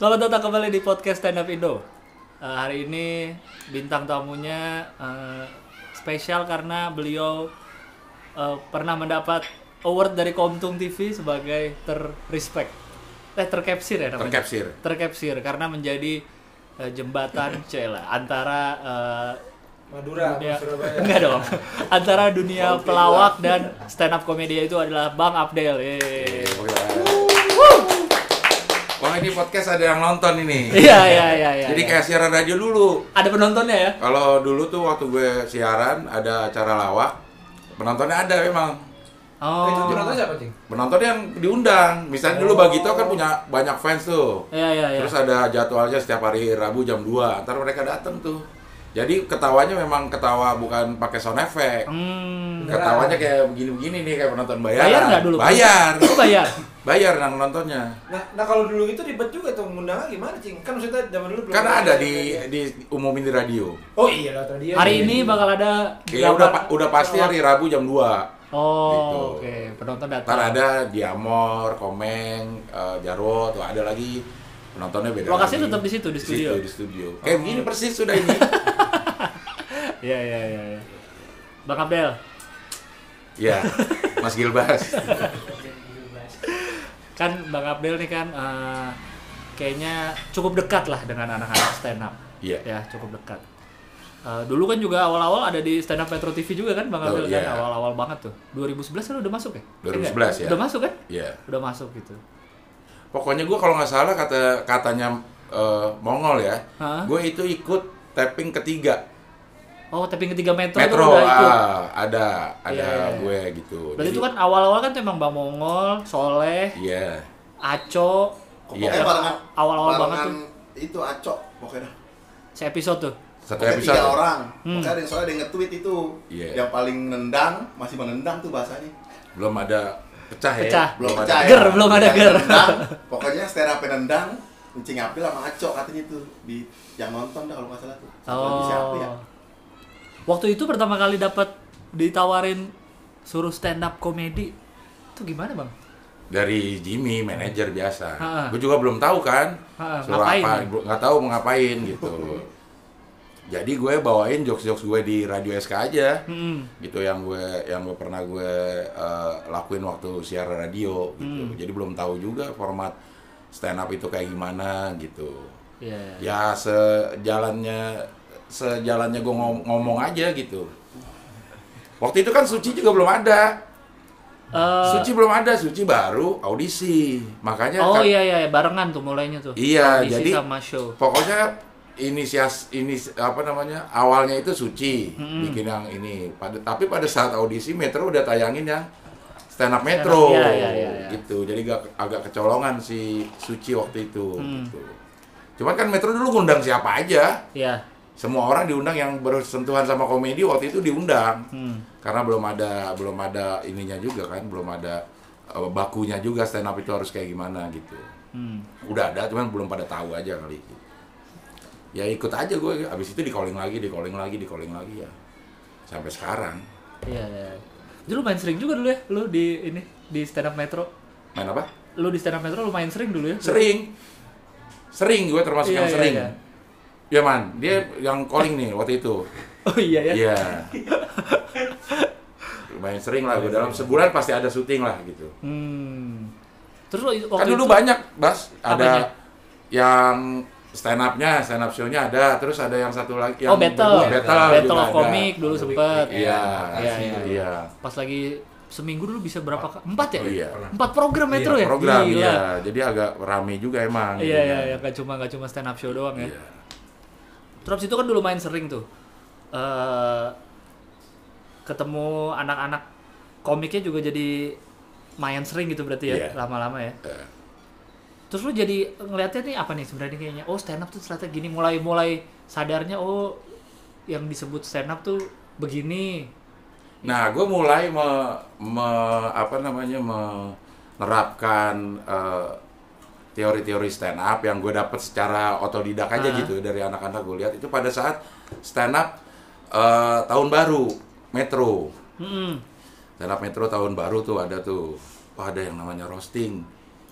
Selamat datang kembali di podcast Stand Up Indo. Eh, hari ini bintang tamunya eh, spesial karena beliau eh, pernah mendapat award dari Komtung TV sebagai terrespect. Eh tercapture ya namanya. Tercapture. Tercapture karena menjadi eh, jembatan cela antara eh, Madura, dunia, Surabaya. enggak dong antara dunia pelawak dan stand up komedi itu adalah Bang Abdel. Yeay. Wah ini podcast ada yang nonton ini. Iya iya iya iya. Jadi iya. kayak siaran radio dulu. ada penontonnya ya? Kalau dulu tuh waktu gue siaran ada acara lawak, penontonnya ada memang. Oh. Itu penonton siapa, Cing? Penonton yang diundang. Misalnya dulu Oh. Bagito kan punya banyak fans tuh. Iya iya iya. Terus ada jadwalnya setiap hari Rabu jam 2. Ntar mereka datang tuh. Jadi ketawanya memang ketawa bukan pakai sound effect. Hmm. Ketawanya kayak begini-begini nih kayak penonton bayaran. Bayar nggak dulu? Bayar. Oh, bayar. Bayar yang nontonnya. Nah, nah kalau dulu itu ribet juga tuh ngundangnya gimana, Cing? Kan maksudnya zaman dulu belum Kan ada ya. di di umumin di radio. Oh iya lah tadi. Hari ini bakal ada Iya udah pa- udah pasti hari Rabu jam 2. Oh, Gitu. oke. Penonton datang. Ntar ada Diamor, Komeng, eh, Jarwo, tuh ada lagi penontonnya beda. Lokasinya tetap di situ, di studio? Situ, di studio. Kayak begini persis sudah ini. Iya iya iya iya. Bang Abdel. ya, Mas Gilbas. Kan Bang Abdel nih kan eh, kayaknya cukup dekat lah dengan anak-anak stand up. Iya. Ya, cukup dekat. Eh, dulu kan juga awal-awal ada di stand up Metro TV juga kan Bang Oh, Abdel kan iya. awal-awal banget tuh. 2011 kan udah masuk ya? 2011 Enggak? ya. Udah masuk kan? Iya. Udah masuk gitu. Pokoknya gue kalau nggak salah kata katanya eh, Mongol ya, gue itu ikut tapping ketiga. Oh, tapi ketiga Metro, Metro, tuh udah ikut. ah, ada, ada Iya, iya. gue gitu. Berarti Jadi- itu kan awal-awal kan tuh emang Bang Mongol, Soleh, Iya. Aco, Iya. Pokoknya barengan awal-awal banget tuh. itu acok pokoknya. Se episode tuh. Satu Pokoknya episode. tiga orang. Hmm. Pokoknya ada yang soalnya ada yang nge-tweet itu. Iya. Yang paling nendang, masih menendang tuh bahasanya. Belum ada pecah ya. Pecah. Belum ada. pecah ya. Ger, belum ada ger. nendang, pokoknya stand up nendang, Encing April sama Acok katanya tuh di yang nonton dah kalau nggak salah tuh. Satu lagi siapa ya? Oh. Waktu itu pertama kali dapat ditawarin suruh stand up komedi. Itu gimana, Bang? dari Jimmy manajer biasa. Gue juga belum tahu kan. Ha-ha, Suruh ngapain apa? ya? Nggak tahu mau ngapain gitu. Jadi gue bawain jokes-jokes gue di radio SK aja. Hmm. Gitu yang gue yang gue pernah gue eh, lakuin waktu siaran radio gitu. Hmm. Jadi belum tahu juga format stand up itu kayak gimana gitu. Iya. Ya sejalannya sejalannya gue ngom- ngomong aja gitu. Waktu itu kan Suci juga belum ada. Eh, Suci belum ada, Suci baru audisi. Makanya oh kan- iya iya barengan tuh mulainya tuh. Iya, Audisi jadi- sama show. pokoknya inisias ini apa namanya? Awalnya itu Suci Mm-mm. bikin yang ini. Pada tapi pada saat audisi Metro udah tayangin yang stand up Stand up, Metro iya, iya, iya, iya. gitu. Jadi agak, agak kecolongan si Suci waktu itu Hmm. gitu. Cuman kan Metro dulu ngundang siapa aja. Iya. Semua orang diundang yang bersentuhan sama komedi waktu itu diundang. Hmm. Karena belum ada belum ada ininya juga kan, belum ada eh, bakunya juga stand up itu harus kayak gimana gitu. Hmm. Udah ada, cuman belum pada tahu aja kali. Ya ikut aja gue, abis itu di calling lagi, di calling lagi, di calling lagi ya. Sampai sekarang. Iya, iya. Jadi lu main sering juga dulu ya, lu di ini di stand up Metro. Main apa? Lu di stand up Metro lu main sering dulu ya? Sering. Sering gue termasuk Iya, yang iya, sering. iya. Ya man, dia yang calling nih waktu itu. Oh iya ya. Iya. Lumayan sering lah, gue dalam sebulan pasti ada syuting lah gitu. Hmm. Terus lu Kan dulu itu- banyak, Bas. Ada Apanya? yang stand up-nya, stand up show-nya ada, terus ada yang satu lagi yang Oh, battle. battle, Battle juga of ada. Comic dulu sempet. Iya, Iya, iya. iya. Pas lagi seminggu dulu bisa berapa ka- Empat ya? Oh, iya. Empat program Metro ya? Program Gila. ya, jadi agak rame juga emang. Iya gitu iya kan. iya nggak cuma nggak cuma stand up show doang ya. Iya. Terus itu kan dulu main sering tuh. eh ketemu anak-anak komiknya juga jadi main sering gitu berarti ya Iya. lama-lama ya. Eh, Terus lu jadi ngeliatnya nih apa nih sebenarnya kayaknya oh stand up tuh ternyata gini mulai mulai sadarnya oh yang disebut stand up tuh begini. Nah, gue mulai me, me- apa namanya menerapkan eh, teori-teori stand up yang gue dapat secara otodidak aja Ah. gitu dari anak-anak gue lihat itu pada saat stand up eh, tahun baru Metro. Hmm. Stand up Metro tahun baru tuh ada tuh, oh, ada yang namanya roasting.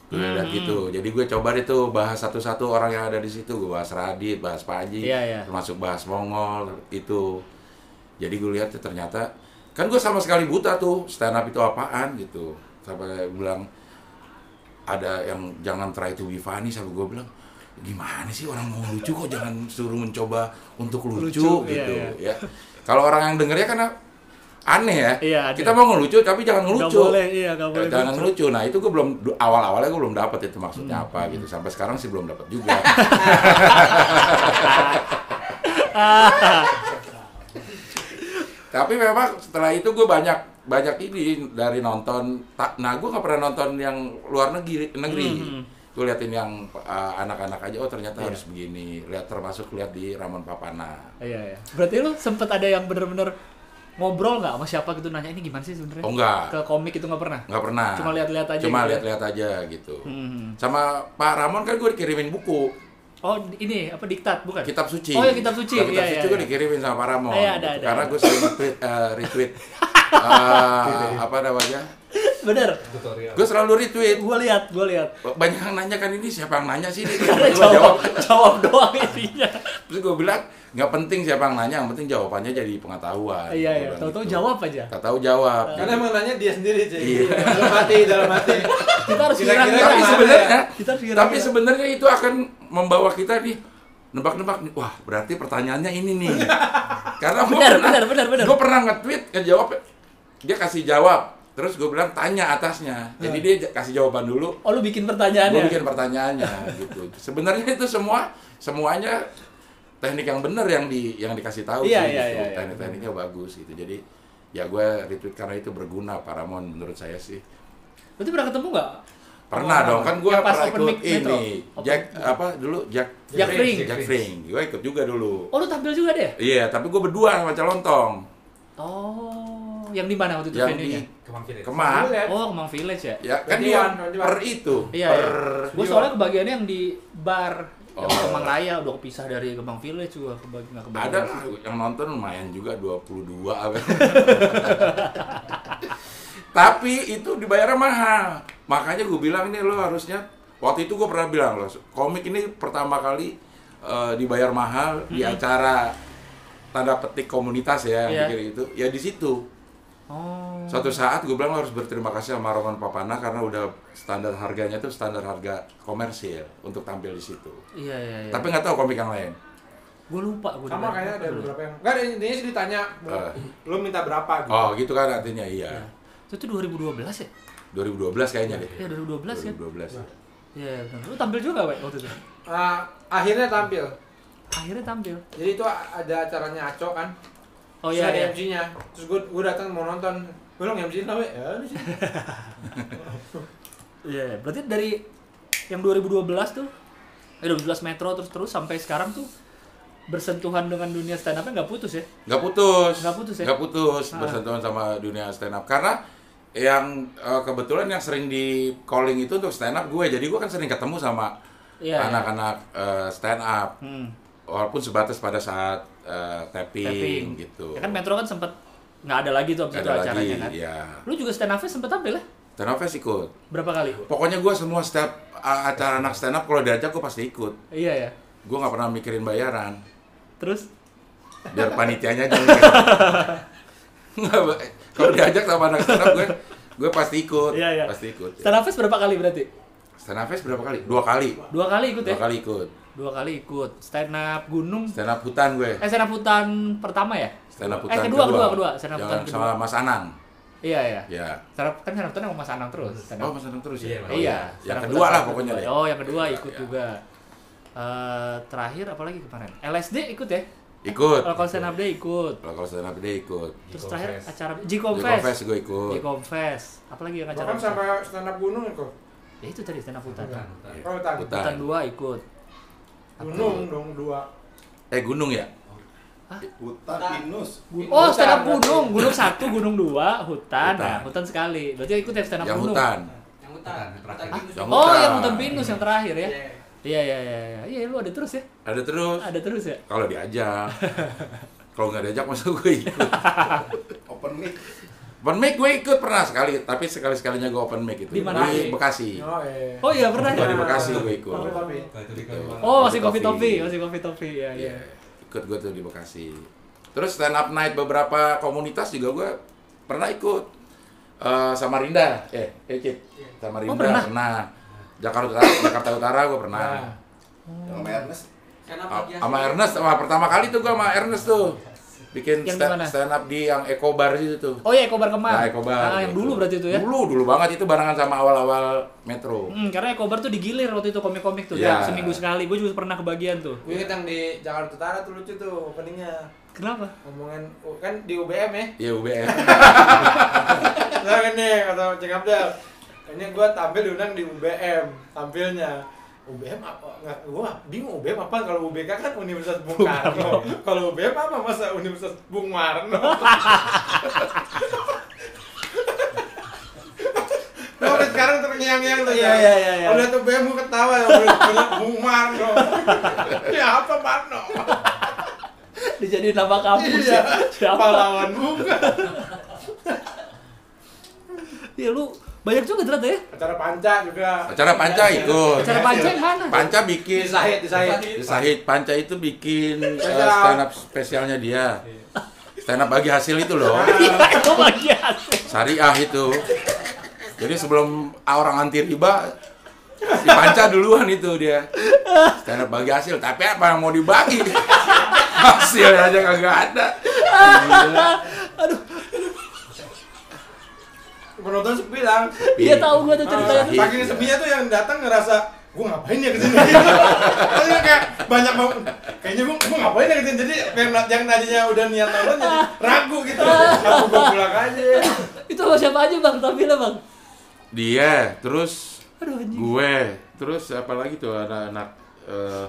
Gue lihat gitu. Jadi gue coba deh tuh bahas satu-satu orang yang ada di situ. Gue bahas Radit, bahas Pak Haji, Iya, iya. termasuk bahas Mongol itu. Jadi gue lihat tuh ternyata kan gue sama sekali buta tuh stand up itu apaan gitu. Sampai bilang ada yang jangan try to be funny sampai gue bilang gimana sih orang mau lucu kok jangan suruh mencoba untuk lucu, Lucu, gitu iya, ya. Kalau orang yang dengernya kan aneh ya. Iya. Kita mau ngelucu tapi jangan ngelucu. boleh, iya, nggak boleh Jangan lucu. ngelucu. Nah, itu gue belum awal-awalnya gue belum dapat itu maksudnya Hmm. apa gitu. Sampai sekarang sih belum dapat juga. Tapi memang setelah itu gue banyak banyak ini dari nonton. ta- Nah, gue nggak pernah nonton yang luar negeri. negeri. Hmm. Gue liatin yang uh, anak-anak aja. Oh ternyata Iya. harus begini. Lihat termasuk lihat di Ramon Papana. Iya, iya. Berarti lu sempet ada yang bener-bener ngobrol nggak sama siapa gitu nanya ini gimana sih sebenarnya? Oh enggak, Ke komik itu nggak pernah? nggak pernah. Cuma lihat-lihat aja Cuma gitu ya? lihat-lihat aja gitu. Hmm. Sama Pak Ramon kan gue dikirimin buku. Oh ini apa diktat bukan? Kitab suci. Oh ya kitab suci. Kitab Iya, suci iya, gue iya. dikirimin sama Pak Ramon. Iya, ada, gitu. ada, Karena ada. gue sering retweet, eh, retweet eh, apa namanya? Bener. Tutorial. Gue selalu retweet. Gue lihat, gue lihat. Banyak yang nanya kan ini siapa yang nanya sih? Ini Karena Gua jawab, jawab doang intinya. Terus gue bilang nggak penting siapa yang nanya, yang penting jawabannya jadi pengetahuan. Iya, iya. bilang Tahu-tahu gitu. jawab aja. Tak tahu jawab. Karena emang nanya dia sendiri, Cik. Iya. Dalam hati, dalam hati. Kita harus Kira-kira kira-kira. tapi sebenarnya ya? Kita harus tapi sebenarnya itu akan membawa kita nih nebak-nebak nih wah berarti pertanyaannya ini nih karena Benar, pernah, benar, benar, benar. gue pernah nge-tweet ngejawab dia kasih jawab terus gue bilang tanya atasnya jadi dia kasih jawaban dulu Oh lu bikin pertanyaannya? gue bikin pertanyaannya gitu sebenarnya itu semua semuanya teknik yang benar yang di yang dikasih tahu Iya, sih iya, gitu. iya, iya. teknik-tekniknya bagus gitu jadi ya gue retweet karena itu berguna Paramon menurut saya sih Berarti pernah ketemu nggak? Pernah Sama dong, kan gue pernah ikut ini Jack apa dulu Jack Jack Fring. Jack Fring, gue ikut juga dulu. Oh lu tampil juga deh? Iya, tapi gue berdua sama Calontong. Oh, yang di mana waktu itu Yang venue-nya? di Kemang Village. Kemang. Oh, Kemang Village ya? Ya kan dia per itu, Iya, per iya. Gue soalnya kebagiannya yang di bar yang Oh. Kemang Raya udah kepisah dari Kemang Village juga kebagi nggak kebagi. ada lah yang nonton lumayan juga 22 apa. tapi itu dibayarnya mahal. Makanya gue bilang ini lo harusnya waktu itu gue pernah bilang loh, komik ini pertama kali eh, dibayar mahal di acara tanda petik komunitas ya, yang bikin itu. Ya di situ. Oh. Suatu saat gue bilang lo harus berterima kasih sama Roman Papana karena udah standar harganya tuh standar harga komersil untuk tampil di situ. Iya iya iya. Tapi nggak tahu komik yang lain. gue lupa gue. Sama kayaknya ada beberapa yang. Enggak, intinya sih ditanya, Eh. lu minta berapa gitu. Oh gitu kan artinya iya. Itu tuh 2012 ya? 2012 kayaknya deh. Iya 2012 kan? 2012. Iya benar. Lu tampil juga Pak waktu itu? Ah, akhirnya tampil. Akhirnya tampil. Jadi itu ada acaranya Aco kan. Oh Terus iya. ada iya. MC-nya. Terus gue gue datang mau nonton. Bilang MC nawe. Ya di sini. Iya, berarti dari yang 2012 tuh eh 2012 Metro terus terus sampai sekarang tuh bersentuhan dengan dunia stand up-nya nggak putus ya? Nggak putus. Nggak putus ya? Nggak putus Ah. bersentuhan sama dunia stand up karena yang eh, kebetulan yang sering di calling itu untuk stand up gue jadi gue kan sering ketemu sama Iya. anak-anak eh, stand up Hmm. walaupun sebatas pada saat eh, tapping, Tapping. gitu Ya kan Metro kan sempet nggak ada lagi tuh abis itu acaranya lagi kan. ya Lu juga stand up sempet tampil ya? stand up fest ikut Berapa kali? pokoknya gue semua setiap uh, acara anak stand up kalau diajak gue pasti ikut Iya ya. gue nggak pernah mikirin bayaran Terus biar panitianya aja kalau diajak sama anak stand up gue gue pasti ikut Iya, iya. pasti ikut stand up fest berapa kali berarti? stand up fest berapa kali dua kali Dua kali ikut ya? dua kali ikut Dua kali ikut. Stand up gunung. stand up hutan gue Eh stand up hutan pertama ya? stand up Eh, hutan kedua, kedua, kedua. Stand up hutan sama Mas Anang Iya ya. ya Stand up kan stand up hutan sama Mas Anang terus. Stand oh up Mas Anang terus Iya, ya Mas. Oh, iya, yang stand up kedua hutan lah kedua. pokoknya deh Oh, yang kedua ikut Ya. juga. Eh terakhir apalagi kemarin? LSD ikut ya? ikut Kalau stand up day ikut. kalau stand up dia ikut Terus terakhir acara G Confess. confess gue ikut G Confess. Apalagi yang acara? Bahkan sampai stand up gunung itu. Ya itu tadi stand up hutan. Oh, Hutan. hutan. Hutan dua ikut. Gunung dong dua. eh gunung ya Hutan pinus. Oh, stand up gunung, gunung satu, gunung dua, hutan, Hutan. nah, hutan sekali. Berarti ikut ya stand up yang gunung. hutan Yang hutan, terakhir. Yang Oh, hutan. yang hutan pinus yang terakhir ya? Iya. Iya, iya, iya, iya. Iya, lu ada terus ya? ada terus Ada terus ya? kalau diajak kalau nggak diajak masa gue ikut Open mic. Open mic gue ikut pernah sekali, tapi sekali sekalinya gue open mic itu Di mana? Di Bekasi. Oh iya. Oh iya pernah Gue ya? di Bekasi gue ikut. Kopi kopi. Oh masih Kopi topi, topi. masih kopi topi ya Iya, ya. ikut gue tuh di Bekasi. Terus stand up night beberapa komunitas juga gue pernah ikut Eh, sama Rinda, eh, eh Cip. sama Rinda Oh, pernah? pernah. Jakarta Utara, Jakarta Utara gue pernah. Nah. Yang sama Ernest. Sama Ernest, sama pertama kali tuh gue sama Ernest tuh bikin Yang sta- di mana? stand up di yang Eco Bar itu tuh. Oh iya Ekobar Kemang. Nah, Eco Bar. Ah, yang gitu. dulu berarti itu ya? Dulu, dulu banget itu barengan sama awal-awal Metro. Hmm, karena Ekobar tuh digilir waktu itu komik-komik tuh, Iya. ya, seminggu sekali. Gue juga pernah kebagian tuh. Gue inget yang di Jakarta Utara tuh lucu tuh openingnya. Kenapa? Ngomongin oh, kan di UBM ya. Iya UBM. Nah nih kata Ceng Abdel. Ini gue tampil diundang di UBM tampilnya. UBM apa? Nggak, gua bingung UBM apa kalau UBK kan Universitas Bung Karno. Kalau UBM apa masa Universitas Bung Marno? Nah, udah sekarang terngiang-ngiang tuh Iya, iya, iya, iya. Udah tuh gue ketawa ya, udah bilang Bung Marno. ya apa Marno? Dijadiin nama kampus Iya, ya. Siapa? pahlawan bunga. Ya lu banyak juga ternyata ya. Acara panca juga. Acara Panca ikut. Acara panca yang mana? Panca bikin Di Sahid, di Sahid. Di Sahid Panca itu bikin uh, Spesial. stand up spesialnya dia. Stand up bagi hasil itu loh. Iya, itu bagian. Syariah itu. Jadi sebelum orang anti riba si Panca duluan itu dia. Stand up bagi hasil, tapi apa yang mau dibagi? Hasilnya aja kagak ada. Penonton sih bilang Iya tahu gua tuh ceritanya. Sahid. saking sepinya tuh yang datang ngerasa gue ngapain ya ke sini Soalnya kayak banyak mau kayaknya gue gue ngapain ya ke sini jadi yang, yang tadinya udah niat nonton jadi ragu gitu aku gue pulang aja Itu sama siapa aja bang? Tampilnya bang. Dia, terus Aduh anjing. gue, terus apa lagi tuh anak-anak eh,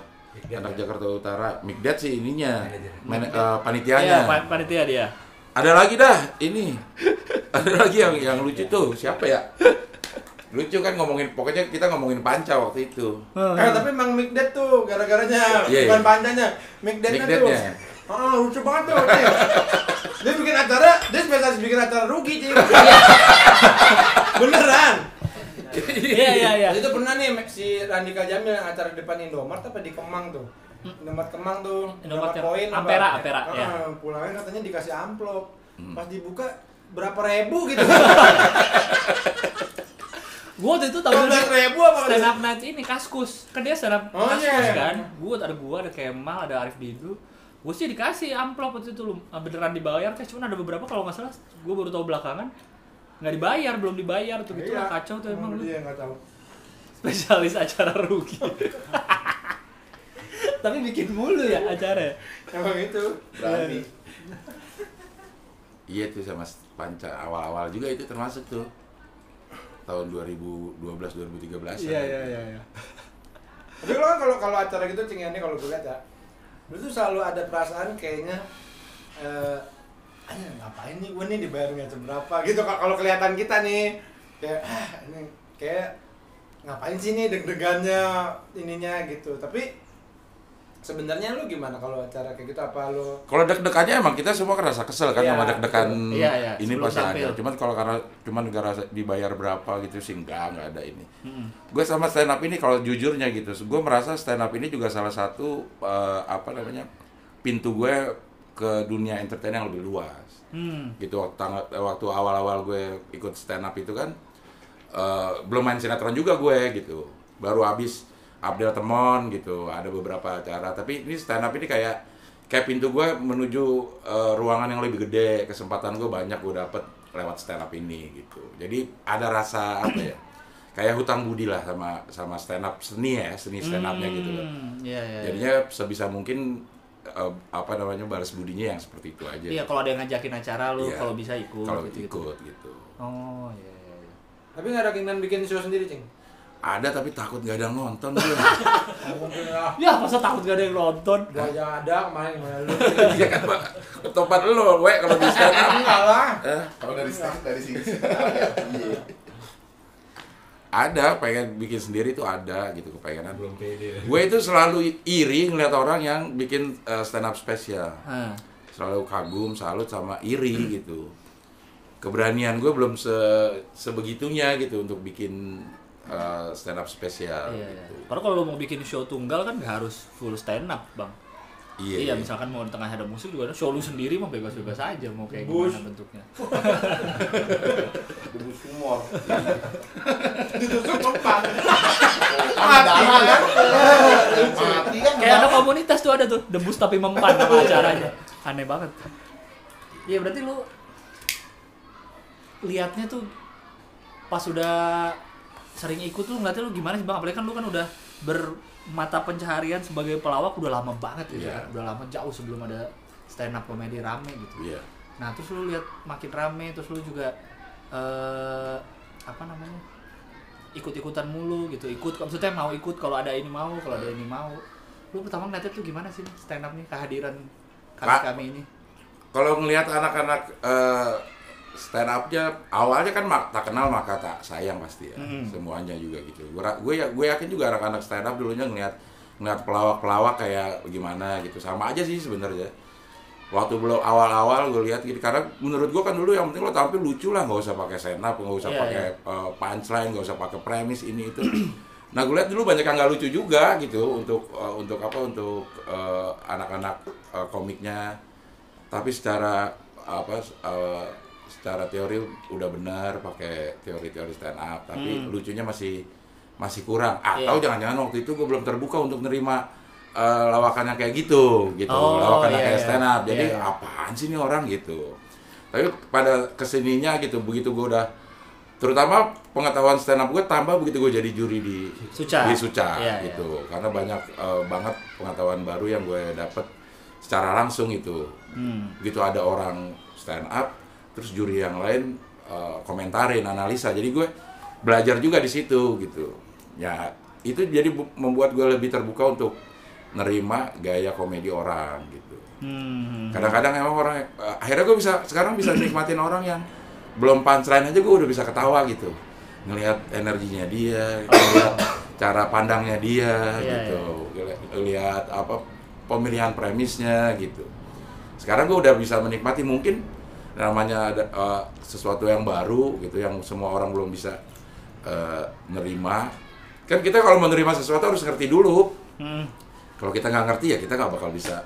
anak Jakarta Utara, Mikdad sih ininya, man, eh, Iya, panitianya. pan- panitia dia. Ada lagi dah ini. Ada lagi yang yang lucu tuh. Siapa ya? Lucu kan ngomongin pokoknya kita ngomongin panca waktu itu. eh, tapi emang Mikdad tuh gara-garanya Iya, bukan iya. pancanya Mikdadnya tuh Mikdadnya. Oh, lucu banget tuh. Dia bikin acara, dia spesialis bikin acara rugi, Cing. Beneran. Iya iya iya. Itu pernah nih si Randika Jamil yang acara di depan Indomart apa di Kemang tuh? Indomart Kemang tuh. Indomart yang- koin apa? Ampera, Ampera, Ah, ya. Pulangnya katanya dikasih amplop. Hmm. Pas dibuka berapa ribu gitu. Gua waktu itu tahu 12 ribu apa stand up night ini kaskus kan dia stand up Oh, kaskus iya. kan gua ada gua ada Kemal ada Arif Didu gua sih dikasih amplop waktu itu lu beneran dibayar kayak cuman ada beberapa kalau nggak salah gua baru tahu belakangan nggak dibayar belum dibayar tuh gitu Iya. kacau tuh emang lu Iya, nggak tahu. spesialis acara rugi tapi bikin mulu ya acara ya? Emang itu. Berani. Iya tuh sama panca awal-awal juga itu termasuk tuh tahun 2012 2013 iya iya iya iya. Tapi lo kan kalau kalau acara gitu Cing ini kalau gue lihat ya, lu tuh selalu ada perasaan kayaknya eh "Anjir, ngapain nih gue nih dibayarnya seberapa gitu Kalau- kalau kelihatan kita nih kayak ah ini kayak ngapain sih nih deg-degannya ininya gitu tapi sebenarnya lu gimana kalau acara kayak gitu apa lu Kalau deg-degannya emang kita semua ngerasa kesel kan Iya, sama deg-degan Iya, iya, ini sebelum pas tampil. ada. Cuman kalau karena cuman gara dibayar berapa gitu sih enggak, enggak ada ini. Mm-mm. Gue sama stand up ini kalau jujurnya gitu, gue merasa stand up ini juga salah satu eh, apa namanya pintu gue ke dunia entertain yang lebih luas. Hmm. Gitu waktu waktu awal-awal gue ikut stand up itu kan eh, belum main sinetron juga gue gitu. Baru habis Abdel Temon gitu, ada beberapa acara. Tapi ini stand up ini kayak kayak pintu gue menuju eh, ruangan yang lebih gede, kesempatan gue banyak gue dapet lewat stand up ini gitu. Jadi ada rasa apa ya? Kayak hutang budi lah sama sama stand up seni ya, seni stand upnya gitu loh. Hmm, Iya iya. iya. Jadinya sebisa mungkin eh, apa namanya balas budinya yang seperti itu aja. Iya kalau ada yang ngajakin acara lu Iya. kalau bisa ikut. Kalau gitu, ikut gitu. Oh iya iya. iya. tapi nggak ada keinginan bikin show sendiri cing Ada tapi takut gak ada yang nonton gue. Ya masa takut gak ada yang nonton? gua aja ada kemarin gimana lu Iya kan Pak. Ketopat lo, we kalau di stand up. enggak lah Eh, Kalau dari stage dari sini. Iya. ada pengen bikin sendiri tuh ada gitu kepengenan. belum pede Gue itu selalu iri ngeliat orang yang bikin uh, stand up spesial. Ah. Selalu kagum, salut sama iri gitu. keberanian gue belum se sebegitunya gitu untuk bikin uh, stand up spesial Iya, iya. gitu. Karena kalau lu mau bikin show tunggal kan nggak harus full stand up, Bang. Iya, Iya, misalkan mau di tengah ada musik juga ada show lu sendiri mah bebas-bebas aja mau kayak Bus. gimana bentuknya. Debus humor. Ditusuk mempan. Mati kan? Mati kan? Kayak ada komunitas tuh ada tuh, debus tapi mempan nama acaranya. Aneh banget. Iya, berarti lu liatnya tuh pas udah sering ikut lu ngeliatnya lu gimana sih Bang? Apalagi kan lu kan udah bermata pencaharian sebagai pelawak udah lama banget gitu Iya. kan. Udah lama jauh sebelum ada stand up komedi rame gitu. Iya. Nah terus lu lihat makin rame, terus lu juga eh apa namanya ikut-ikutan mulu gitu, ikut maksudnya mau ikut kalau ada ini mau, kalau ada ini mau. Lu pertama ngeliatnya tuh gimana sih stand up nih kehadiran kami kami ini? Kalau ngelihat anak-anak eh, stand upnya awalnya kan mak- tak kenal maka tak sayang pasti ya Mm. semuanya juga gitu. Gue gue ya gue yakin juga anak-anak stand up dulunya ngelihat ngelihat pelawak-pelawak kayak gimana gitu sama aja sih sebenarnya. Waktu belum awal-awal gue lihat gitu karena menurut gue kan dulu yang penting lo tampil lucu lah nggak usah pakai stand up nggak usah Iya, pakai eh, punchline nggak usah pakai premis ini itu. Nah gue lihat dulu banyak yang nggak lucu juga gitu untuk eh, untuk apa untuk eh, anak-anak eh, komiknya tapi secara apa eh, secara teori udah benar pakai teori-teori stand up tapi Hmm. lucunya masih masih kurang atau Iya. jangan-jangan waktu itu gue belum terbuka untuk nerima eh, lawakannya kayak gitu gitu Oh, lawakannya iya, kayak iya. stand up jadi Iya, iya. apaan sih ini orang gitu tapi pada ke sininya gitu begitu gue udah terutama pengetahuan stand up gue tambah begitu gue jadi juri di Suca. di Suca Iya, gitu karena banyak eh, banget pengetahuan baru yang gue dapet secara langsung itu Hmm. begitu ada orang stand up terus juri yang lain uh, komentarin analisa. Jadi gue belajar juga di situ gitu. Ya itu jadi bu- membuat gue lebih terbuka untuk nerima gaya komedi orang gitu. Hmm. kadang-kadang emang orang uh, akhirnya gue bisa sekarang bisa nikmatin orang yang belum punchline aja gue udah bisa ketawa gitu. Ngelihat energinya dia ngelihat cara pandangnya dia Iya, gitu. Ngeli- ngelihat apa pemilihan premisnya gitu. Sekarang gue udah bisa menikmati mungkin namanya ada uh, sesuatu yang baru gitu yang semua orang belum bisa uh, nerima kan kita kalau menerima sesuatu harus ngerti dulu Hmm. kalau kita nggak ngerti ya kita nggak bakal bisa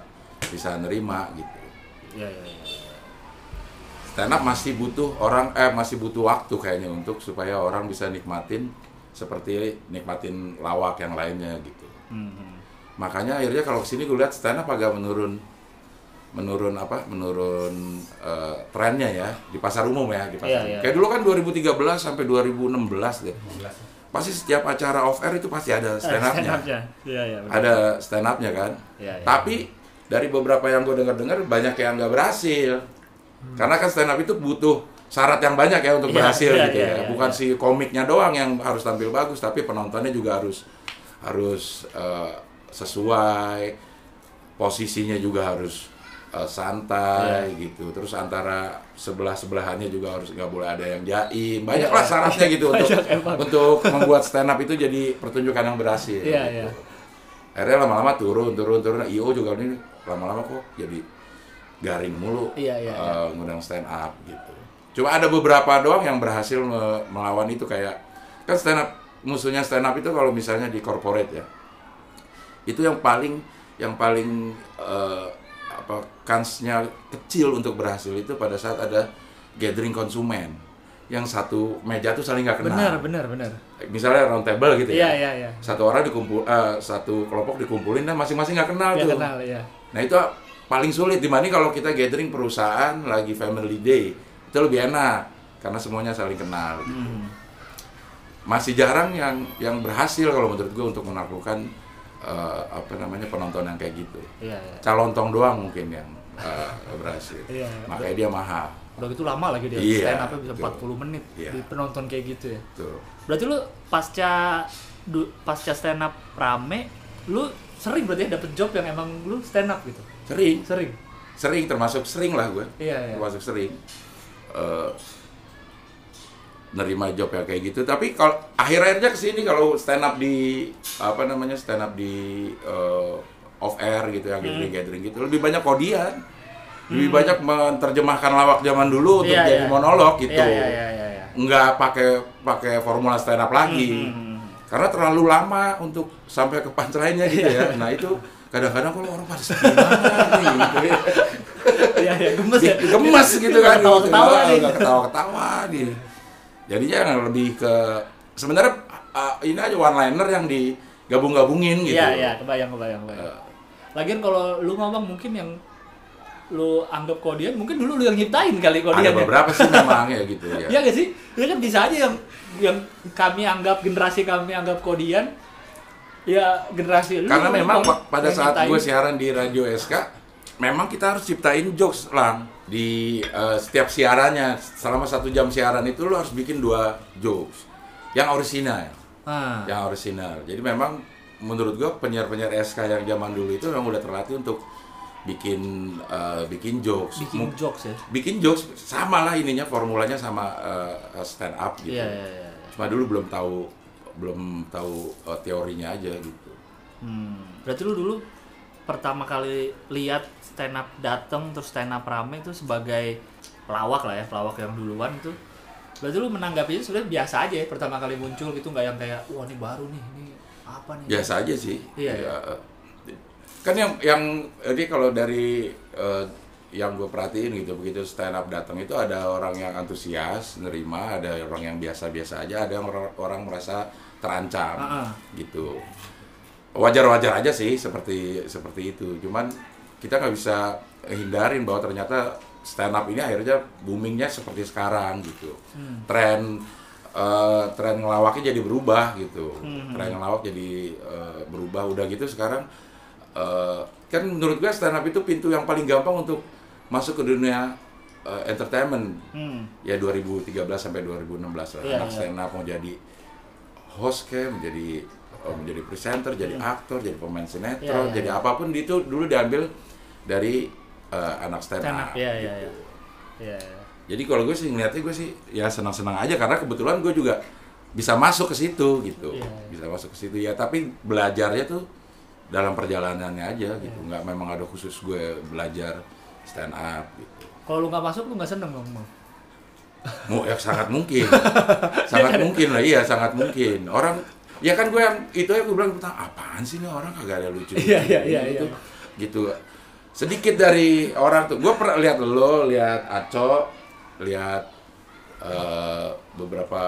bisa nerima gitu Iya, iya, iya. stand up masih butuh orang eh masih butuh waktu kayaknya untuk supaya orang bisa nikmatin seperti nikmatin lawak yang lainnya gitu Hmm. makanya akhirnya kalau ke sini gue lihat stand up agak menurun menurun apa menurun eh, trennya ya di pasar umum ya di pasar Iya, iya. kayak dulu kan 2013 sampai 2016 deh pasti setiap acara off air itu pasti ada stand upnya Stand-up-nya. Iya, iya. benar. ada stand upnya kan Iya, iya. tapi dari beberapa yang gue dengar-dengar banyak yang nggak berhasil karena kan stand up itu butuh syarat yang banyak ya untuk Iya, berhasil iya, gitu iya, ya iya, bukan iya. si komiknya doang yang harus tampil bagus tapi penontonnya juga harus harus eh, sesuai posisinya juga harus eh, santai Iya. gitu. Terus antara sebelah sebelahannya juga harus nggak boleh ada yang jaim. Banyaklah syaratnya gitu untuk emang. untuk membuat stand up itu jadi pertunjukan yang berhasil Iya, gitu. iya. akhirnya lama-lama turun turun turun. Io juga ini lama-lama kok jadi garing mulu Iya, iya, eh, ngundang stand up gitu. Cuma ada beberapa doang yang berhasil me- melawan itu kayak kan stand up musuhnya stand up itu kalau misalnya di corporate ya itu yang paling yang paling eh, apa kansnya kecil untuk berhasil itu pada saat ada gathering konsumen yang satu meja tuh saling nggak kenal Benar, benar, benar. misalnya round table gitu Iya, ya iya, iya. satu orang dikumpul eh, satu kelompok dikumpulin dan masing-masing nggak kenal Dia tuh kenal, ya. nah itu paling sulit dibanding kalau kita gathering perusahaan lagi family day itu lebih enak karena semuanya saling kenal gitu. Hmm. masih jarang yang yang berhasil kalau menurut gue untuk menaklukkan eh, apa namanya penonton yang kayak gitu Iya, iya. calontong doang mungkin yang eh, berhasil Iya. makanya dia mahal Udah gitu lama lagi dia Iya, stand up-nya bisa betul. 40 menit Iya. di penonton kayak gitu ya. tuh Berarti lu pasca du, pasca stand up rame, lu sering berarti ya dapet job yang emang lu stand up gitu. sering Sering. sering termasuk sering lah gue Iya, iya. termasuk sering eh, nerima job yang kayak gitu tapi kalau akhir-akhirnya ke sini kalau stand up di apa namanya stand up di eh, off air gitu Hmm. yang gathering gathering gitu lebih banyak kodian lebih banyak menerjemahkan lawak zaman dulu untuk Iya, jadi iya. monolog gitu Iya, iya, iya, iya, iya. nggak pakai pakai formula stand up lagi Hmm. karena terlalu lama untuk sampai ke punchline-nya gitu ya nah itu kadang-kadang kalau orang pada gimana gitu ya Iya, iya, gemes ya. gemes gitu kan Ketawa-ketawa gitu. nih. Nggak ketawa-ketawa nih jadinya yang lebih ke sebenarnya uh, ini aja one liner yang digabung-gabungin gitu Iya, iya, kebayang, kebayang, kebayang. Eh. Lagian kalau lu ngomong mungkin yang lu anggap kodian, mungkin dulu lu yang nyiptain kali ada kodian. beberapa sih memang ya gitu ya Iya gak sih? Ya kan bisa aja yang yang kami anggap generasi kami anggap kodian ya generasi lu karena memang pada saat nyiptain. gue siaran di radio SK memang kita harus ciptain jokes lang di eh, setiap siarannya selama satu jam siaran itu lo harus bikin dua jokes yang orisinal Ah. yang orisinal jadi memang menurut gue penyiar-penyiar SK yang zaman dulu itu memang udah terlatih untuk bikin eh, bikin jokes bikin jokes ya. bikin jokes sama lah ininya formulanya sama eh, stand up gitu Iya, iya, iya. cuma dulu belum tahu belum tahu eh, teorinya aja gitu Hmm. Berarti lu dulu pertama kali lihat stand up dateng terus stand up rame itu sebagai pelawak lah ya, pelawak yang duluan itu. Berarti lu menanggapinya sudah biasa aja ya pertama kali muncul gitu nggak yang kayak wah ini baru nih, ini apa nih? biasa aja sih Iya, Ya, kan yang yang jadi kalau dari eh, yang gue perhatiin gitu begitu stand up datang itu ada orang yang antusias nerima ada orang yang biasa-biasa aja ada yang orang, orang merasa terancam Ah, ah. gitu wajar-wajar aja sih seperti seperti itu cuman kita nggak bisa hindarin bahwa ternyata stand up ini akhirnya boomingnya seperti sekarang gitu. Tren eh, tren ngelawaknya jadi berubah gitu. Tren ngelawak jadi eh, berubah. Udah gitu sekarang eh, kan menurut gue stand up itu pintu yang paling gampang untuk masuk ke dunia eh, entertainment. Hmm. ya 2013 sampai 2016 lah. Iya, anak iya. stand up mau jadi host kayak menjadi menjadi presenter jadi aktor jadi pemain sinetron Iya, iya, jadi iya. apa pun itu dulu diambil dari eh, anak stand, Stand up, iya iya gitu. iya. Iya. iya. jadi kalau gue sih ngeliatnya gue sih ya senang-senang aja karena kebetulan gue juga bisa masuk ke situ gitu Iya. bisa masuk ke situ ya tapi belajarnya tuh dalam perjalanannya aja Iya. gitu nggak memang ada khusus gue belajar stand up gitu Kalau lu nggak masuk lu nggak seneng dong? Mu- ya sangat mungkin sangat mungkin lah iya sangat mungkin orang ya kan gue yang itu ya gue bilang apaan sih nih orang kagak ada lucu Iya, iya, iya, gitu iya. gitu sedikit dari orang tuh. Gue pernah lihat lo lihat Aco lihat eh, beberapa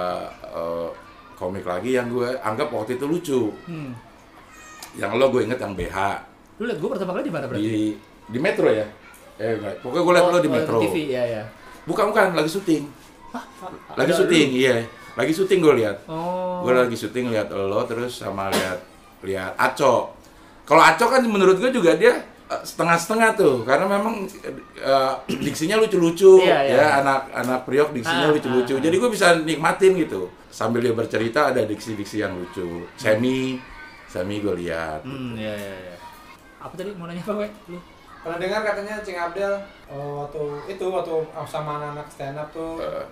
eh, komik lagi yang gue anggap waktu itu lucu. Hmm. yang lo gue inget yang BH Lu liat gua pertama kali di mana berarti? di di Metro ya? Eh enggak. Pokoknya gue lihat Oh, lo di oh, Metro. TV, iya iya. bukan bukan. Lagi syuting. Lagi Ada syuting iya. Lagi syuting gue lihat. Oh. gue lagi syuting lihat lo terus sama lihat lihat Aco. Kalau Aco kan menurut gue juga dia setengah-setengah tuh. Karena memang eh, diksinya lucu-lucu Iya, iya. ya. Anak-anak priok diksinya Ah, lucu-lucu. ah, jadi gue bisa nikmatin gitu. Sambil dia bercerita ada diksi-diksi yang lucu. Semi semi gue lihat Hmm, iya iya iya. Apa tadi mau nanya apa, we? Lu? Pernah dengar katanya Cing Abdel oh, waktu itu waktu sama anak-anak stand up tuh Eh,